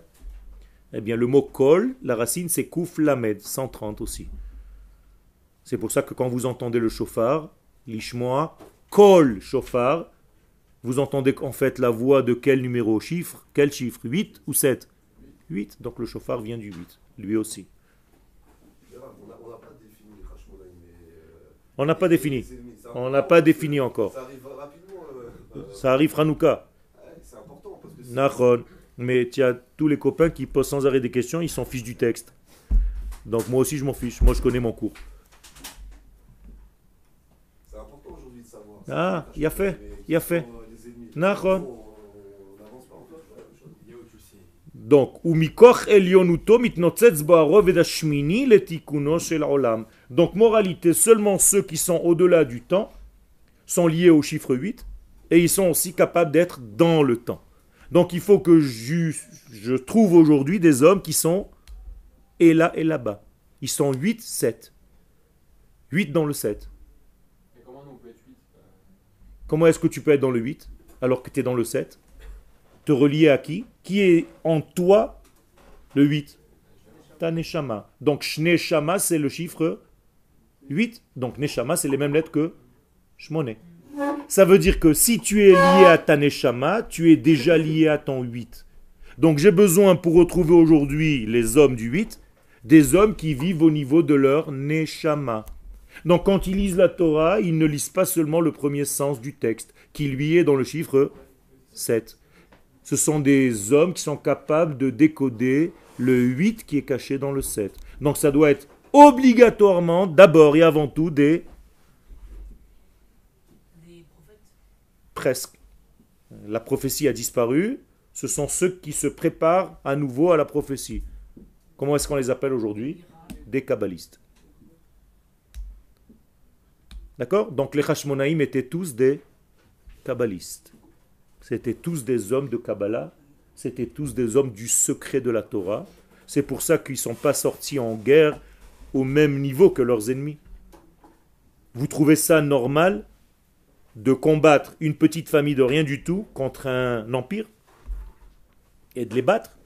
Eh bien, le mot Kol, la racine, c'est Kouf Lamed, 130 aussi. C'est pour ça que quand vous entendez le chauffard, l'ishmoa, Kol chauffard, vous entendez en fait la voix de quel numéro? Chiffre? Quel chiffre? 8 ou 7 8. Donc le chauffard vient du 8, lui aussi. Gérard, On n'a on n'a pas défini les Hashmonaïm, mais. euh, On n'a pas défini. On n'a pas défini encore. Ça arrive rapidement. euh, euh, Ça arrive Hanouka. c'est important parce que. Mais tu as tous les copains qui posent sans arrêt des questions, ils s'en fichent du texte. Donc moi aussi je m'en fiche. Moi je connais mon cours. c'est important aujourd'hui de savoir. Ah, il a fait, il a fait. sont, Donc, Donc, moralité, seulement ceux qui sont au-delà du temps sont liés au chiffre 8 et ils sont aussi capables d'être dans le temps. Donc, il faut que je, je trouve aujourd'hui des hommes qui sont et là et là-bas. Ils sont 8, 7. 8 dans le 7. Et comment, on peut être 8 comment est-ce que tu peux être dans le 8 alors que tu es dans le 7 te relier à qui? Qui est en toi le 8 Ta Neshama. Donc Shneshama, c'est le chiffre 8. Donc Neshama, c'est les mêmes lettres que Shmone. Ça veut dire que si tu es lié à ta Neshama, tu es déjà lié à ton 8. Donc j'ai besoin pour retrouver aujourd'hui les hommes du 8, des hommes qui vivent au niveau de leur Neshama. Donc quand ils lisent la Torah, ils ne lisent pas seulement le premier sens du texte, qui lui est dans le chiffre 7. Ce sont des hommes qui sont capables de décoder le 8 qui est caché dans le 7. Donc ça doit être obligatoirement, d'abord et avant tout, des Des prophètes presque. La prophétie a disparu. Ce sont ceux qui se préparent à nouveau à la prophétie. Comment est-ce qu'on les appelle aujourd'hui? Des kabbalistes. D'accord? Donc les Hashmonaïm étaient tous des kabbalistes. C'était tous des hommes de Kabbalah. C'était tous des hommes du secret de la Torah. C'est pour ça qu'ils ne sont pas sortis en guerre au même niveau que leurs ennemis. Vous trouvez ça normal de combattre une petite famille de rien du tout contre un empire et de les battre?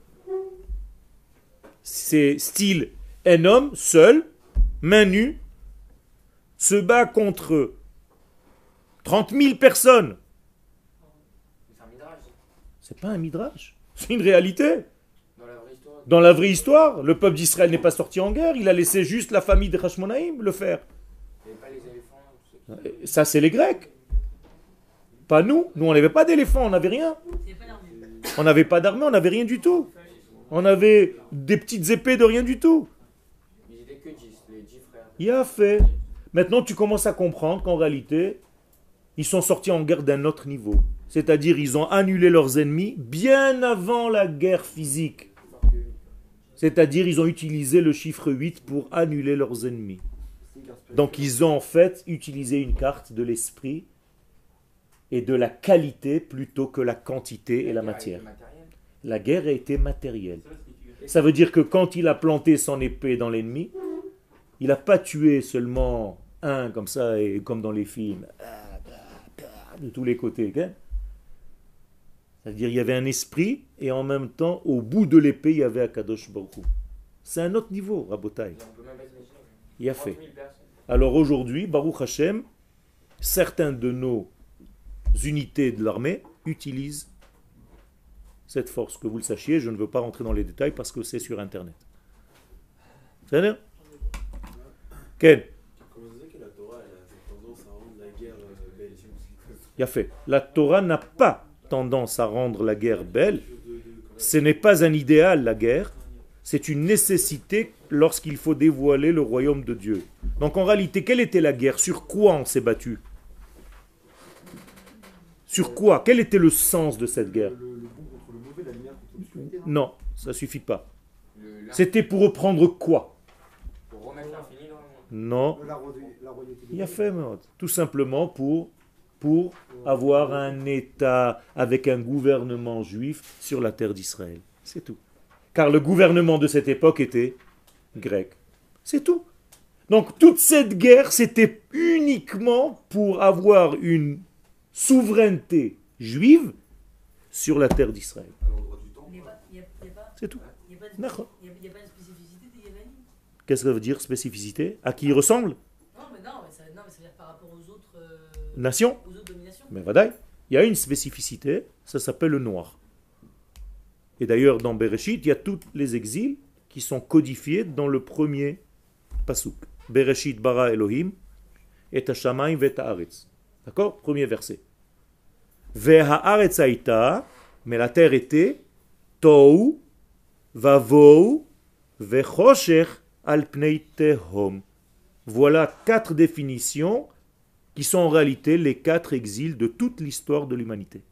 C'est style un homme seul, main nue, se bat contre 30 000 personnes. C'est un midrash. C'est pas un midrash, c'est une réalité. Dans la vraie histoire. Dans la vraie histoire, le peuple d'Israël n'est pas sorti en guerre, il a laissé juste la famille de Hashmonaïm le faire. Pas les éléphants. qui- Ça, c'est les Grecs. Pas nous. Nous, on n'avait pas d'éléphants, on n'avait rien. On n'avait pas d'armée, on n'avait rien du tout. On avait des petites épées de rien du tout. Ils étaient que 10, les 10 frères. Il a fait. Maintenant, tu commences à comprendre qu'en réalité, ils sont sortis en guerre d'un autre niveau. C'est-à-dire, ils ont annulé leurs ennemis bien avant la guerre physique. C'est-à-dire, ils ont utilisé le chiffre 8 pour annuler leurs ennemis. Donc, ils ont en fait utilisé une carte de l'esprit et de la qualité plutôt que la quantité et la matière. La guerre a été matérielle. Ça veut dire que quand il a planté son épée dans l'ennemi, il n'a pas tué seulement un comme ça, et comme dans les films, de tous les côtés. C'est-à-dire il y avait un esprit, et en même temps, au bout de l'épée, il y avait Akadosh Baruch. C'est un autre niveau, Rabotai. Il a 30 fait. 000 personnes. Alors aujourd'hui, Baruch Hashem, certains de nos unités de l'armée utilisent cette force. Que vous le sachiez, je ne veux pas rentrer dans les détails parce que c'est sur Internet. Bien? Ken Il a fait. La Torah n'a pas tendance à rendre la guerre belle. Ce n'est pas un idéal, la guerre. C'est une nécessité lorsqu'il faut dévoiler le royaume de Dieu. Donc en réalité, quelle était la guerre? Sur quoi on s'est battu? Sur quoi? Quel était le sens de cette guerre? Non ça suffit pas. C'était pour reprendre quoi? Pour remettre l'infini dans le monde. Non. Il a fait, tout simplement pour, pour avoir un État avec un gouvernement juif sur la terre d'Israël. C'est tout. Car le gouvernement de cette époque était grec. C'est tout. Donc toute cette guerre, c'était uniquement pour avoir une souveraineté juive sur la terre d'Israël. C'est tout. Qu'est-ce que ça veut dire spécificité? À qui il ressemble? Non, mais non, mais ça, non, mais ça veut dire par rapport aux autres, euh, Nation aux autres dominations. Mais Vadaï, il y a une spécificité, ça s'appelle le noir. Et d'ailleurs, dans Bereshit, il y a tous les exils qui sont codifiés dans le premier pasuk. Bereshit bara Elohim et Hashamayim vet. D'accord? Premier verset. Ve'haaretz haïta, mais la terre était Tohu, Vavou, Vechosher al. Voilà quatre définitions qui sont en réalité les quatre exils de toute l'histoire de l'humanité.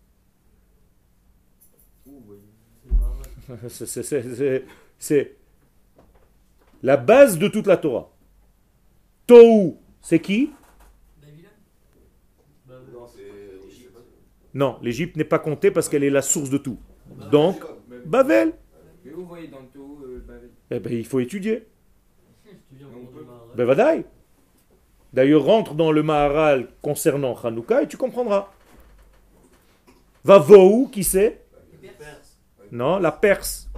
C'est- la base de toute la Torah. Tohu, c'est qui? Non, l'Égypte n'est pas comptée parce qu'elle est la source de tout. Donc, Babel. Mais vous voyez dans tout euh, Babel? Eh ben, il faut étudier. Ben, vadaï. D'ailleurs, rentre dans le Maharal concernant Hanouka et tu comprendras. Va Vou, qui c'est? Non, la Perse.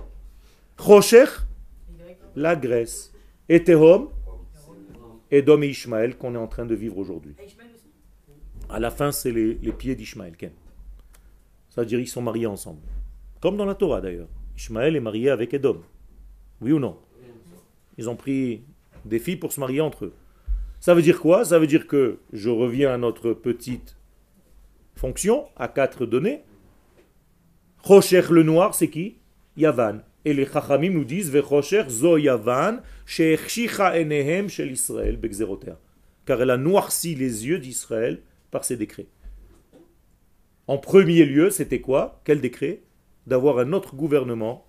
Rocher, la Grèce. Et Tehom. Edom et Ishmaël qu'on est en train de vivre aujourd'hui. À la fin, c'est les, les pieds d'Ishmaël. Ça veut dire qu'ils sont mariés ensemble. Comme dans la Torah d'ailleurs. Ishmaël est marié avec Edom. Oui ou non? Ils ont pris des filles pour se marier entre eux. Ça veut dire quoi? Ça veut dire que je reviens à notre petite fonction, à quatre données. Rocher le noir, c'est qui? Yavan. Et les Chachamim nous disent Vechocher zo Yavan, she'echshicha enehem shel Israël begzeroter. Car elle a noirci les yeux d'Israël par ses décrets. En premier lieu, c'était quoi? Quel décret? D'avoir un autre gouvernement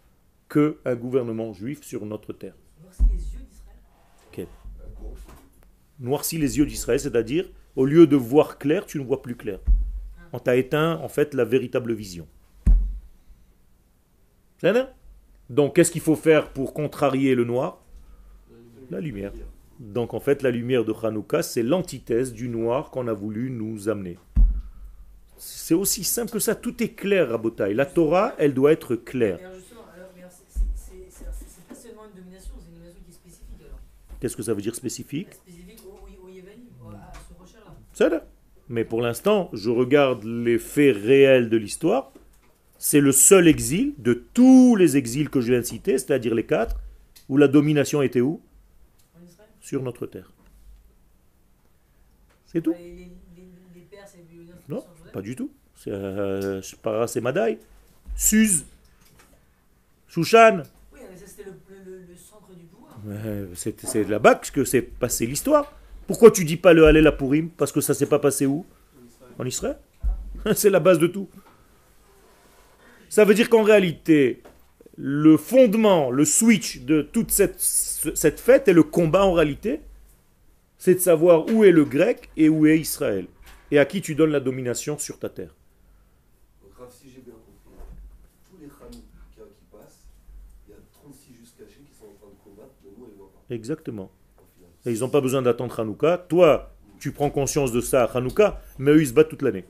que un gouvernement juif sur notre terre. Noirci les yeux d'Israël, c'est-à-dire, au lieu de voir clair, tu ne vois plus clair. On t'a éteint, en fait, la véritable vision. C'est Donc, qu'est-ce qu'il faut faire pour contrarier le noir? La lumière. Donc, en fait, la lumière de Hanouka, c'est l'antithèse du noir qu'on a voulu nous amener. C'est aussi simple que ça. Tout est clair à Botaï. La Torah, elle doit être claire. Qu'est-ce que ça veut dire spécifique Spécifique au, au, au Yévénim, au- à ce Rocher-là. C'est là. Mais pour l'instant, je regarde les faits réels de l'histoire. C'est le seul exil de tous les exils que je viens de citer, c'est-à-dire les quatre, où la domination était où? En Israël? Sur notre terre. C'est tout. les, les, les Non, pas du tout. C'est euh, Madaï. Suse. Shushan. Oui, mais ça c'était le, le, le, centre du pouvoir. C'est là-bas que s'est passé l'histoire. Pourquoi tu dis pas le Hallel à Purim? Parce que ça s'est pas passé où? En Israël. C'est la base de tout. Ça veut dire qu'en réalité, le fondement, le switch de toute cette, cette fête et le combat en réalité, c'est de savoir où est le grec et où est Israël. Et à qui tu donnes la domination sur ta terre. Donc, Raph, si j'ai bien compris, tous les Hanouka qui passent, il y a 36 justes cachés qui sont en train de combattre, mais nous on les voit pas. Exactement. Ils n'ont pas besoin d'attendre Hanouka. Toi, tu prends conscience de ça à Hanouka, mais eux, ils se battent toute l'année.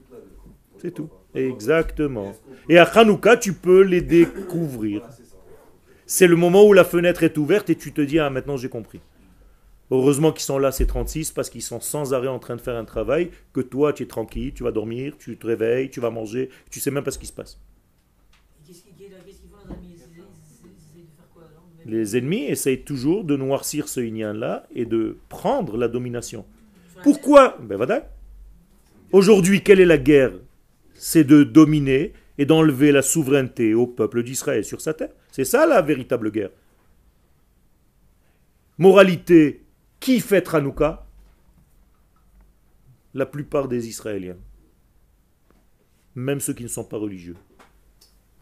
C'est tout. Exactement. Et à Hanouka, tu peux les découvrir. C'est le moment où la fenêtre est ouverte et tu te dis, ah maintenant j'ai compris. Heureusement qu'ils sont là, ces 36, parce qu'ils sont sans arrêt en train de faire un travail, que toi tu es tranquille, tu vas dormir, tu te réveilles, tu vas manger, tu sais même pas ce qui se passe. Les ennemis essayent toujours de noircir ce yin là et de prendre la domination. Pourquoi? Ben voilà. Aujourd'hui, quelle est la guerre? C'est de dominer et d'enlever la souveraineté au peuple d'Israël sur sa terre. C'est ça la véritable guerre. Moralité, qui fait Hanouka? La plupart des Israéliens. Même ceux qui ne sont pas religieux.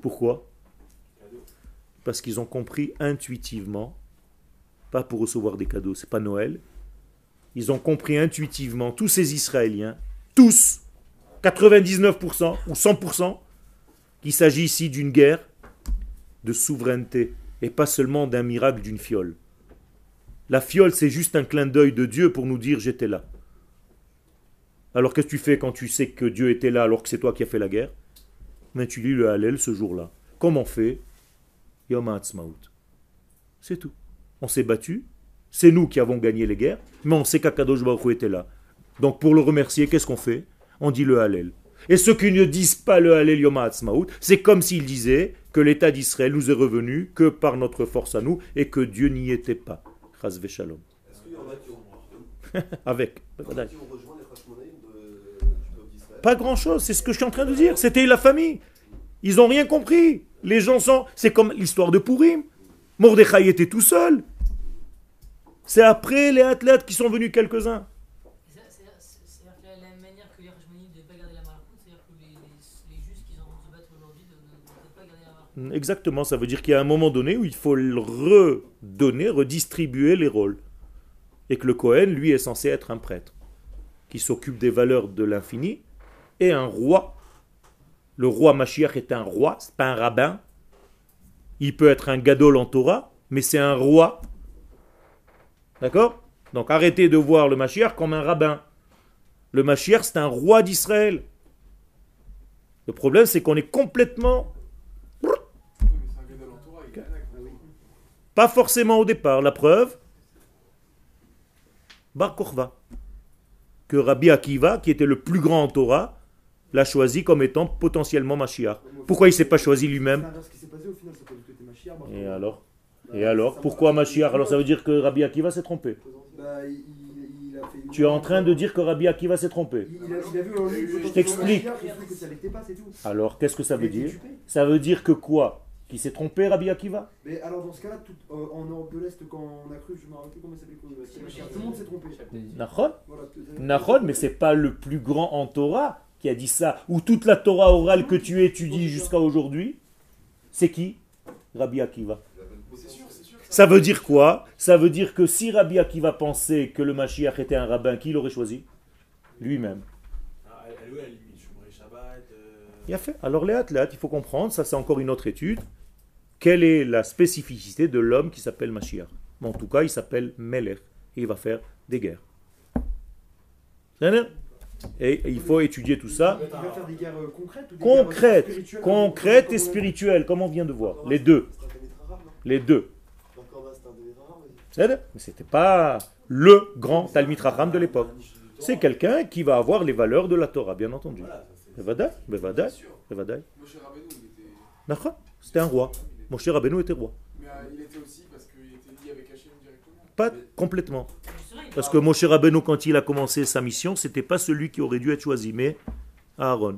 Pourquoi? Parce qu'ils ont compris intuitivement, pas pour recevoir des cadeaux, c'est pas Noël. Ils ont compris intuitivement, tous ces Israéliens, tous, 99% ou 100%, qu'il s'agit ici d'une guerre de souveraineté et pas seulement d'un miracle d'une fiole. La fiole, c'est juste un clin d'œil de Dieu pour nous dire j'étais là. Alors qu'est-ce que tu fais quand tu sais que Dieu était là alors que c'est toi qui as fait la guerre? Mais tu lis le Hallel ce jour-là. Comment on fait? Yom Ha'atzmaut. C'est tout. On s'est battu, c'est nous qui avons gagné les guerres, mais on sait qu'Akadosh Baruch était là. Donc pour le remercier, qu'est-ce qu'on fait? On dit le Hallel. Et ceux qui ne disent pas le Hallel Yom Ha'atzmaut, c'est comme s'ils disaient que l'État d'Israël nous est revenu que par notre force à nous et que Dieu n'y était pas. Chaz v'shalom. Est-ce qu'il y en a qui ont, Avec. Pas grand-chose, c'est ce que je suis en train de dire. C'était la famille. Ils n'ont rien compris. Les gens sont... C'est comme l'histoire de Purim. Mordechai était tout seul. C'est après les athlètes qui sont venus quelques-uns. Exactement, ça veut dire qu'il y a un moment donné où il faut redonner, redistribuer les rôles. Et que le Cohen, lui, est censé être un prêtre qui s'occupe des valeurs de l'infini et un roi. Le roi Mashiach est un roi, c'est pas un rabbin. Il peut être un gadol en Torah, mais c'est un roi. D'accord? Donc arrêtez de voir le Mashiach comme un rabbin. Le Mashiach, c'est un roi d'Israël. Le problème, c'est qu'on est complètement. Pas forcément au départ. La preuve, Bar Kochva, que Rabbi Akiva, qui était le plus grand en Torah, l'a choisi comme étant potentiellement Mashiach. Pourquoi il ne s'est pas choisi lui-même Mashiach. bah, Et alors Et alors Pourquoi Mashiach Alors ça veut dire que Rabbi Akiva s'est trompé. Bah, il, il- il Tu es en train de dire que Rabbi Akiva s'est trompé. Il, il il quand t'explique. il il. Alors qu'est-ce que ça veut Il dire. Ça veut dire que quoi Qui s'est trompé Rabbi Akiva Mais alors dans ce cas-là, tout, euh, en Europe de l'Est, quand on a cru, je me rappelle plus comment ça s'appelait, Mashiach, tout le monde s'est trompé. Nachon Voilà, Nachon, mais c'est pas le plus grand en Torah qui a dit ça, ou toute la Torah orale que tu étudies jusqu'à aujourd'hui. C'est qui? Rabbi Akiva. Ça veut dire quoi? Ça veut dire que si Rabbi Akiva pensait que le Mashiach était un rabbin, qui l'aurait choisi? Lui-même. Il a fait. Alors les athlètes, il faut comprendre, ça c'est encore une autre étude. Quelle est la spécificité de l'homme qui s'appelle Mashiach? En tout cas, il s'appelle Melech et il va faire des guerres. Et il faut étudier tout ça. Il va faire des guerres euh, Concrète, spirituelles concrète comme et spirituelle, comme on vient de voir. Les deux. Les deux. Bien Mais c'était pas le grand Talmid Raham de l'époque. C'est quelqu'un qui va avoir les valeurs de la Torah, bien entendu. Bevadai, Bevadai. Bevadai. Moshe Rabbeinu, il était. D'accord C'était un roi. Moshe Rabbeinu était roi. Mais euh, il était aussi parce qu'il était lié avec Hachem directement. Pas complètement. Parce que Moshe Rabbeinu, quand il a commencé sa mission, c'était pas celui qui aurait dû être choisi, mais Aaron.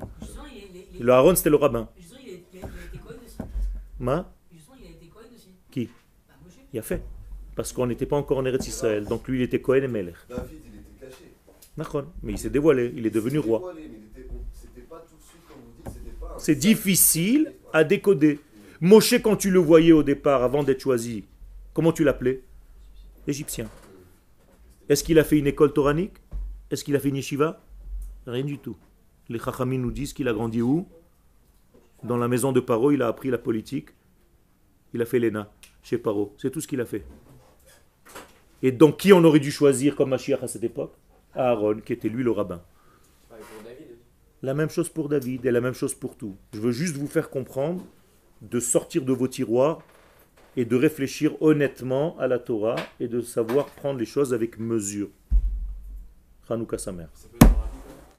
Le Aaron, c'était le rabbin. Ma Justement, il a été Cohen aussi. Qui Bah, Moshe. Il a fait. Parce qu'on n'était pas encore en Eretz Israël. Donc lui, il était Cohen et Melech. David, il était caché. D'accord. Mais il s'est dévoilé. Il est devenu roi. dévoilé, mais il était- on- C'était pas tout de suite, comme vous dites, c'était pas. un- C'est difficile à décoder. Moshe, quand tu le voyais au départ, avant d'être choisi, comment tu l'appelais Égyptien. Est-ce qu'il a fait une école toranique? Est-ce qu'il a fait une yeshiva? Rien du tout. Les Chachamim nous disent qu'il a grandi où? Dans la maison de Paro, il a appris la politique. Il a fait l'ENA chez Paro. C'est tout ce qu'il a fait. Et donc, qui on aurait dû choisir comme Mashiach à cette époque? Aaron, qui était lui le rabbin. La même chose pour David et la même chose pour tout. Je veux juste vous faire comprendre de sortir de vos tiroirs et de réfléchir honnêtement à la Torah et de savoir prendre les choses avec mesure. Hanouka sa mère. Ça peut